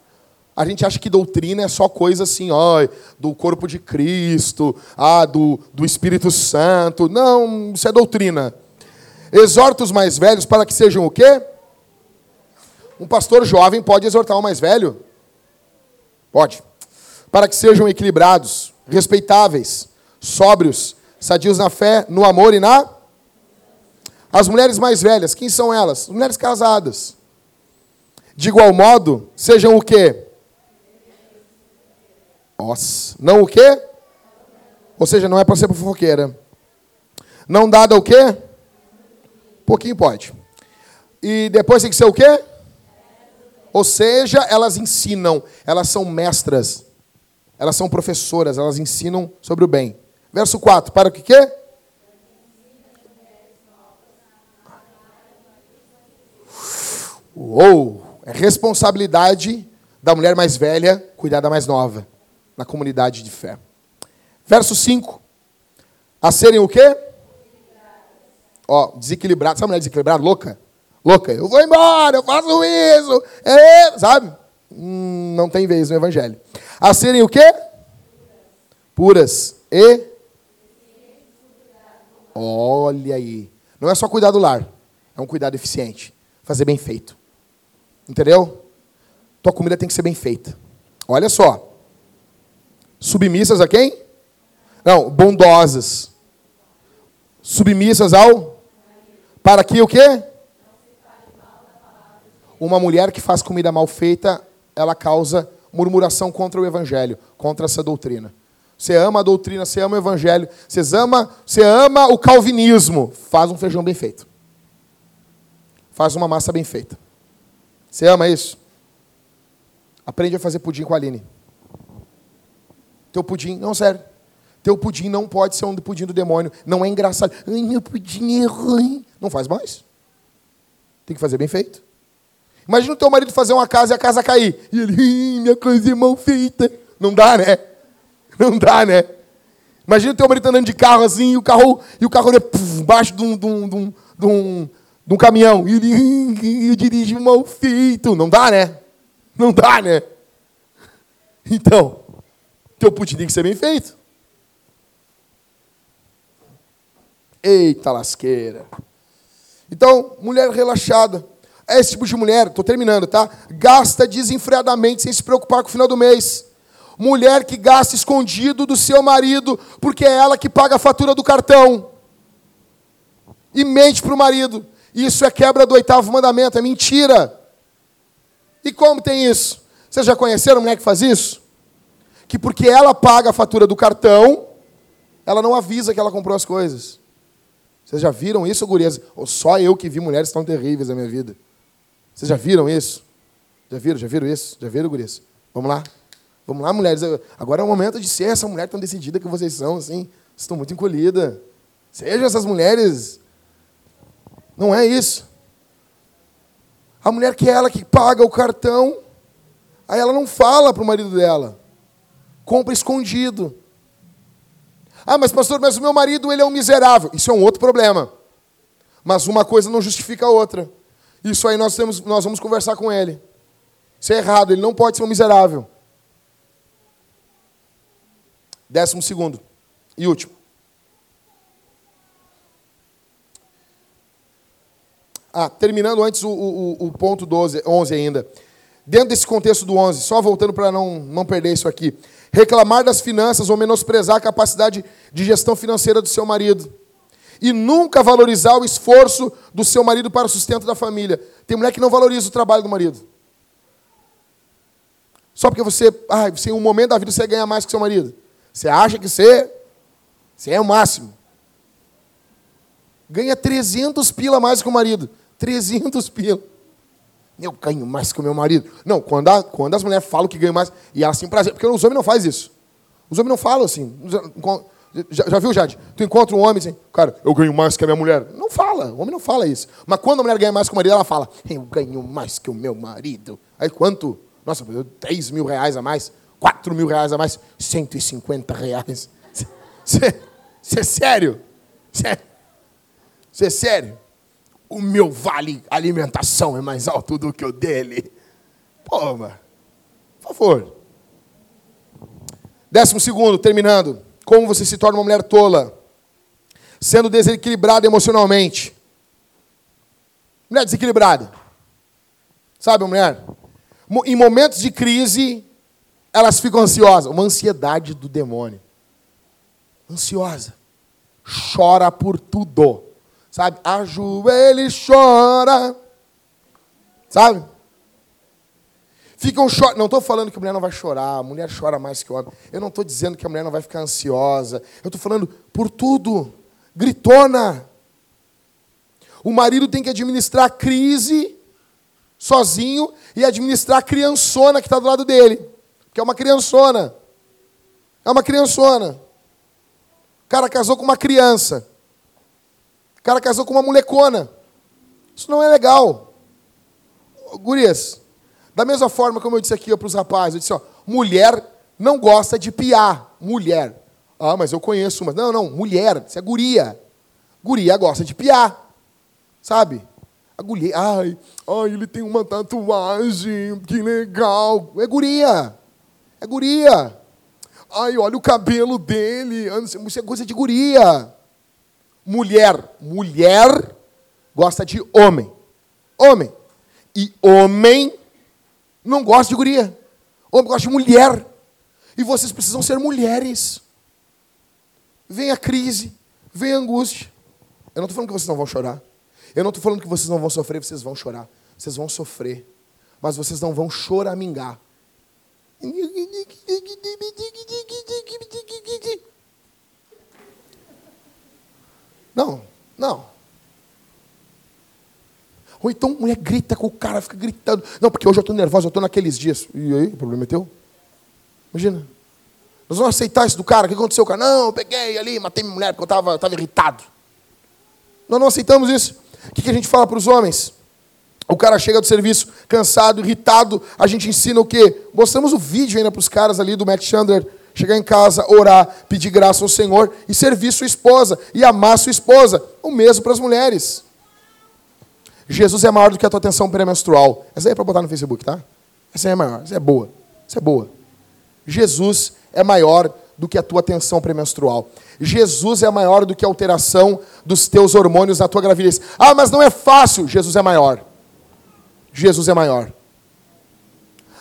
a gente acha que doutrina é só coisa assim, ó, do corpo de Cristo, ah, do, do Espírito Santo. Não, isso é doutrina. Exorta os mais velhos para que sejam o quê? Um pastor jovem pode exortar o mais velho? Pode. Para que sejam equilibrados, respeitáveis, sóbrios, sadios na fé, no amor e na. As mulheres mais velhas, quem são elas? Mulheres casadas. De igual modo, sejam o quê? Nossa. Não o quê? Ou seja, não é para ser fofoqueira. Não dada o quê? Pouquinho pode. E depois tem que ser o quê? Ou seja, elas ensinam, elas são mestras, elas são professoras, elas ensinam sobre o bem. Verso 4, para o que quê? Uou! É responsabilidade da mulher mais velha cuidar da mais nova na comunidade de fé. Verso 5. A serem o quê? Ó, desequilibrado. Sabe mulher desequilibrada? Louca? Louca. Eu vou embora, eu faço isso. É, sabe? Hum, não tem vez no evangelho. A serem o quê? Puras e Olha aí. Não é só cuidar do lar. É um cuidado eficiente. Fazer bem feito. Entendeu? Tua comida tem que ser bem feita. Olha só. Submissas a quem? Não, bondosas. Submissas ao? Para que o quê? Uma mulher que faz comida mal feita, ela causa murmuração contra o evangelho, contra essa doutrina. Você ama a doutrina, você ama o evangelho, você ama, você ama o calvinismo, faz um feijão bem feito. Faz uma massa bem feita. Você ama isso? Aprende a fazer pudim com a Aline. Teu pudim, não, sério. Teu pudim não pode ser um pudim do demônio. Não é engraçado. Ai, meu pudim é ruim. Não faz mais. Tem que fazer bem feito. Imagina o teu marido fazer uma casa e a casa cair. E ele, minha coisa é mal feita. Não dá, né? Não dá, né? Imagina o teu marido andando de carro assim e o carro, e o carro embaixo de um, de, um, de, um, de, um, de um caminhão. E dirijo mal feito. Não dá, né? Não dá, né? Então, teu pudim tem que ser bem feito. Eita lasqueira. Então, mulher relaxada. É esse tipo de mulher, estou terminando, tá? Gasta desenfreadamente sem se preocupar com o final do mês. Mulher que gasta escondido do seu marido, porque é ela que paga a fatura do cartão. E mente para o marido. Isso é quebra do oitavo mandamento, é mentira. E como tem isso? Vocês já conheceram mulher que faz isso? Que porque ela paga a fatura do cartão, ela não avisa que ela comprou as coisas. Vocês já viram isso, gurias? Ou só eu que vi mulheres tão terríveis na minha vida? Vocês já viram isso? Já viram? Já viram isso? Já viram, gurias? Vamos lá. Vamos lá, mulheres. Agora é o momento de ser essa mulher tão decidida que vocês são, assim. Vocês estão muito encolhidas. Sejam essas mulheres. Não é isso. A mulher que é ela que paga o cartão, aí ela não fala para o marido dela. Compra escondido. Ah, mas pastor, mas o meu marido ele é um miserável. Isso é um outro problema. Mas uma coisa não justifica a outra. Isso aí nós, temos, nós vamos conversar com ele. Isso é errado, ele não pode ser um miserável. Décimo segundo e último. Ah, terminando antes o, o, o ponto 12, 11 ainda. Dentro desse contexto do 11, só voltando para não, não perder isso aqui reclamar das finanças ou menosprezar a capacidade de gestão financeira do seu marido. E nunca valorizar o esforço do seu marido para o sustento da família. Tem mulher que não valoriza o trabalho do marido. Só porque você, ah, você em um momento da vida você ganha mais que seu marido. Você acha que você, você é o máximo. Ganha 300 pila mais que o marido. 300 pila eu ganho mais que o meu marido. Não, quando, a, quando as mulheres falam que ganham mais, e elas têm prazer, porque os homens não fazem isso. Os homens não falam assim. Já, já viu, Jade? Tu encontra um homem assim, cara, eu ganho mais que a minha mulher. Não fala, o homem não fala isso. Mas quando a mulher ganha mais que o marido, ela fala, eu ganho mais que o meu marido. Aí quanto? Nossa, 3 mil reais a mais, 4 mil reais a mais, 150 reais. Você é sério? Você é sério? O meu vale alimentação é mais alto do que o dele. Pô, mano. Por favor. Décimo segundo, terminando. Como você se torna uma mulher tola? Sendo desequilibrada emocionalmente. Mulher desequilibrada. Sabe, mulher? Em momentos de crise, elas ficam ansiosas. Uma ansiedade do demônio. Ansiosa. Chora por tudo. Sabe? Ajoelha e chora. Sabe? Ficam chorando. Não estou falando que a mulher não vai chorar, a mulher chora mais que o homem. Eu não estou dizendo que a mulher não vai ficar ansiosa. Eu estou falando por tudo. Gritona. O marido tem que administrar a crise sozinho e administrar a criançona que está do lado dele. Que é uma criançona. É uma criançona. O cara casou com uma criança. O cara casou com uma molecona. Isso não é legal. Gurias, da mesma forma como eu disse aqui para os rapazes, eu disse, ó, mulher não gosta de piar. Mulher. Ah, mas eu conheço uma. Não, não, mulher, isso é guria. Guria gosta de piar. Sabe? A guria, ai, ai, ele tem uma tatuagem, que legal. É guria. É guria. Ai, olha o cabelo dele. Isso é coisa de guria. Mulher, mulher gosta de homem. Homem. E homem não gosta de guria. Homem gosta de mulher. E vocês precisam ser mulheres. Vem a crise, vem a angústia. Eu não estou falando que vocês não vão chorar. Eu não estou falando que vocês não vão sofrer, vocês vão chorar. Vocês vão sofrer. Mas vocês não vão choramingar. Não, não. Ou então mulher grita com o cara, fica gritando. Não, porque hoje eu estou nervosa, eu estou naqueles dias. E aí, o problema é teu? Imagina. Nós vamos aceitar isso do cara. O que aconteceu, cara? Não, eu peguei ali, matei minha mulher porque eu estava tava irritado. Nós não aceitamos isso. O que, que a gente fala para os homens? O cara chega do serviço cansado, irritado. A gente ensina o quê? Mostramos o vídeo ainda para os caras ali do Matt Chandler Chegar em casa, orar, pedir graça ao Senhor e servir sua esposa e amar sua esposa. O mesmo para as mulheres. Jesus é maior do que a tua atenção pré-menstrual. Essa aí é para botar no Facebook, tá? Essa aí é maior, essa é boa. Essa é boa. Jesus é maior do que a tua tensão premenstrual. Jesus é maior do que a alteração dos teus hormônios na tua gravidez. Ah, mas não é fácil. Jesus é maior. Jesus é maior.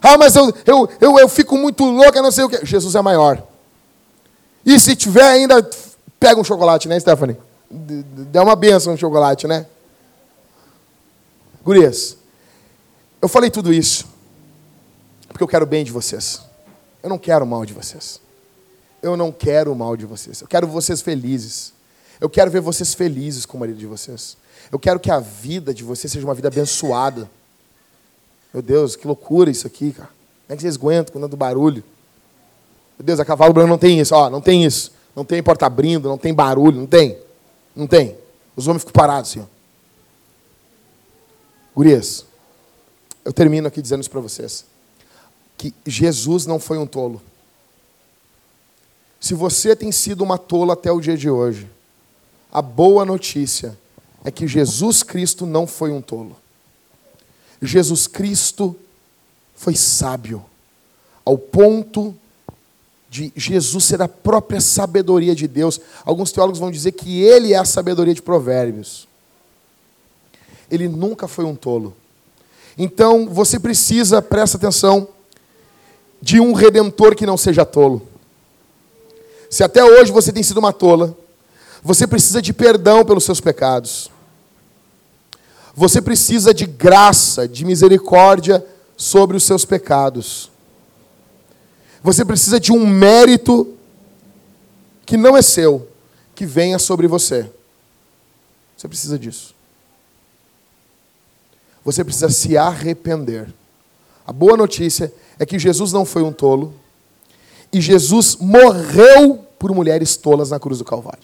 Ah, mas eu, eu, eu, eu fico muito louca, não sei o que. Jesus é maior. E se tiver ainda, pega um chocolate, né, Stephanie? Dá uma benção no chocolate, né? Gurias, eu falei tudo isso porque eu quero bem de vocês. Eu não quero mal de vocês. Eu não quero o mal de vocês. Eu quero vocês felizes. Eu quero ver vocês felizes com o marido de vocês. Eu quero que a vida de vocês seja uma vida abençoada. Meu Deus, que loucura isso aqui, cara. Como é que vocês aguentam com tanto barulho? Meu Deus, a cavalo branco não tem isso. Ó, não tem isso. Não tem porta abrindo, não tem barulho, não tem. Não tem. Os homens ficam parados assim, ó. Gurias, eu termino aqui dizendo isso para vocês. Que Jesus não foi um tolo. Se você tem sido uma tola até o dia de hoje, a boa notícia é que Jesus Cristo não foi um tolo. Jesus Cristo foi sábio, ao ponto de Jesus ser a própria sabedoria de Deus. Alguns teólogos vão dizer que ele é a sabedoria de Provérbios. Ele nunca foi um tolo. Então, você precisa, presta atenção, de um redentor que não seja tolo. Se até hoje você tem sido uma tola, você precisa de perdão pelos seus pecados. Você precisa de graça, de misericórdia sobre os seus pecados. Você precisa de um mérito que não é seu, que venha sobre você. Você precisa disso. Você precisa se arrepender. A boa notícia é que Jesus não foi um tolo, e Jesus morreu por mulheres tolas na cruz do Calvário.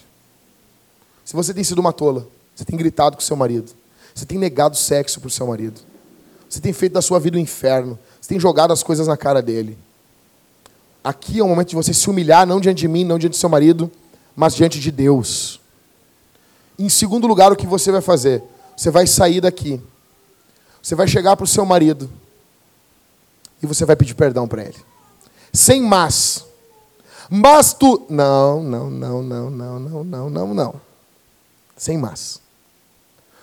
Se você tem sido uma tola, você tem gritado com seu marido, você tem negado sexo para o seu marido, você tem feito da sua vida um inferno, você tem jogado as coisas na cara dele. Aqui é o momento de você se humilhar, não diante de mim, não diante do seu marido, mas diante de Deus. Em segundo lugar, o que você vai fazer? Você vai sair daqui. Você vai chegar para o seu marido e você vai pedir perdão para ele sem mas. Mas tu. Não, não, não, não, não, não, não, não, não. Sem mas.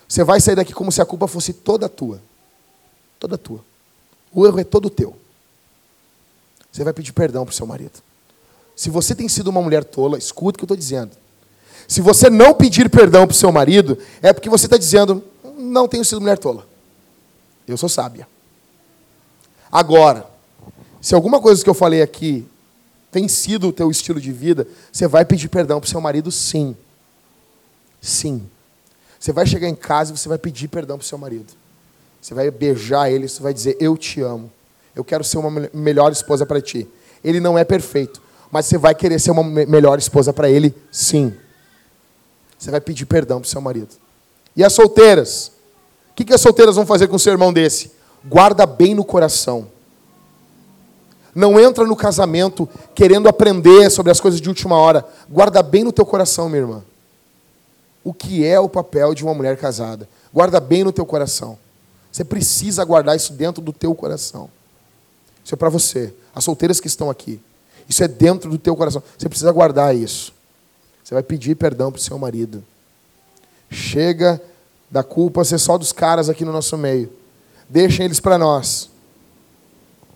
Você vai sair daqui como se a culpa fosse toda tua. Toda tua. O erro é todo teu. Você vai pedir perdão para o seu marido. Se você tem sido uma mulher tola, escuta o que eu estou dizendo. Se você não pedir perdão para o seu marido, é porque você está dizendo: não tenho sido mulher tola. Eu sou sábia. Agora, se alguma coisa que eu falei aqui tem sido o teu estilo de vida, você vai pedir perdão para o seu marido, sim. Sim. Você vai chegar em casa e você vai pedir perdão para o seu marido. Você vai beijar ele, você vai dizer: Eu te amo. Eu quero ser uma melhor esposa para ti. Ele não é perfeito, mas você vai querer ser uma melhor esposa para ele, sim. Você vai pedir perdão para o seu marido. E as solteiras? O que, que as solteiras vão fazer com um sermão desse? Guarda bem no coração. Não entra no casamento querendo aprender sobre as coisas de última hora. Guarda bem no teu coração, minha irmã. O que é o papel de uma mulher casada? Guarda bem no teu coração. Você precisa guardar isso dentro do teu coração. Isso é para você, as solteiras que estão aqui. Isso é dentro do teu coração. Você precisa guardar isso. Você vai pedir perdão para o seu marido. Chega da culpa ser só dos caras aqui no nosso meio. Deixem eles para nós.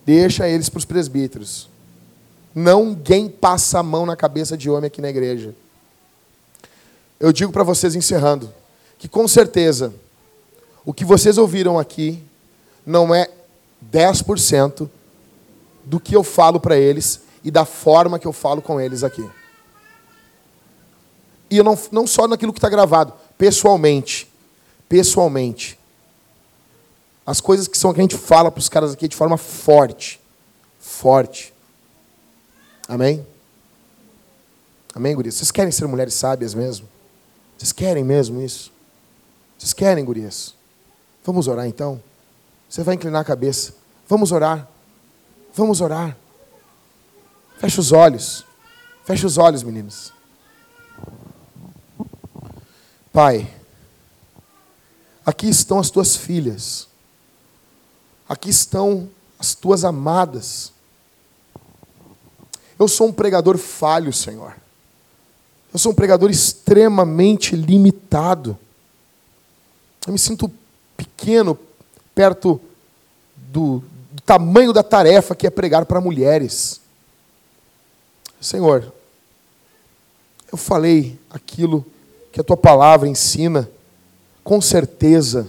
Deixa eles para os presbíteros. Ninguém passa a mão na cabeça de homem aqui na igreja. Eu digo para vocês, encerrando, que com certeza o que vocês ouviram aqui não é 10% do que eu falo para eles e da forma que eu falo com eles aqui. E não, não só naquilo que está gravado, pessoalmente. Pessoalmente as coisas que são que a gente fala para os caras aqui de forma forte. Forte. Amém? Amém, gurias? Vocês querem ser mulheres sábias mesmo? Vocês querem mesmo isso? Vocês querem, gurias? Vamos orar então? Você vai inclinar a cabeça. Vamos orar. Vamos orar. Feche os olhos. Feche os olhos, meninos. Pai, aqui estão as tuas filhas. Aqui estão as tuas amadas. Eu sou um pregador falho, Senhor. Eu sou um pregador extremamente limitado. Eu me sinto pequeno perto do, do tamanho da tarefa que é pregar para mulheres. Senhor, eu falei aquilo que a tua palavra ensina, com certeza,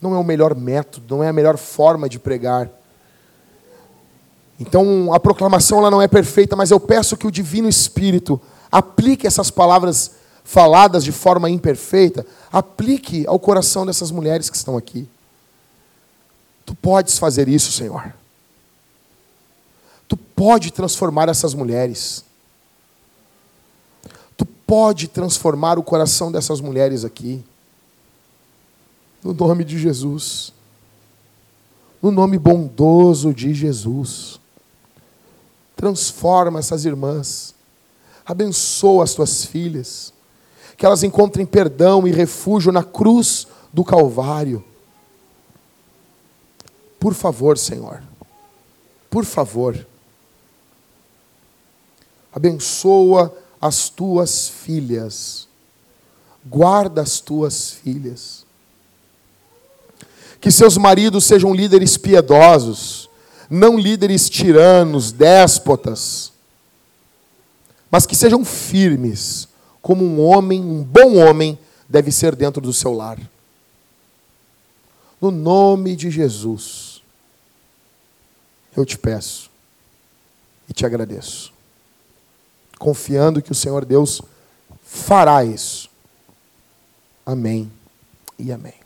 não é o melhor método, não é a melhor forma de pregar. Então, a proclamação ela não é perfeita, mas eu peço que o Divino Espírito aplique essas palavras faladas de forma imperfeita, aplique ao coração dessas mulheres que estão aqui. Tu podes fazer isso, Senhor. Tu pode transformar essas mulheres. Tu pode transformar o coração dessas mulheres aqui. No nome de Jesus. No nome bondoso de Jesus. Transforma essas irmãs. Abençoa as tuas filhas. Que elas encontrem perdão e refúgio na cruz do Calvário. Por favor, Senhor. Por favor. Abençoa as tuas filhas. Guarda as tuas filhas. Que seus maridos sejam líderes piedosos, não líderes tiranos, déspotas, mas que sejam firmes, como um homem, um bom homem, deve ser dentro do seu lar. No nome de Jesus, eu te peço e te agradeço, confiando que o Senhor Deus fará isso. Amém e amém.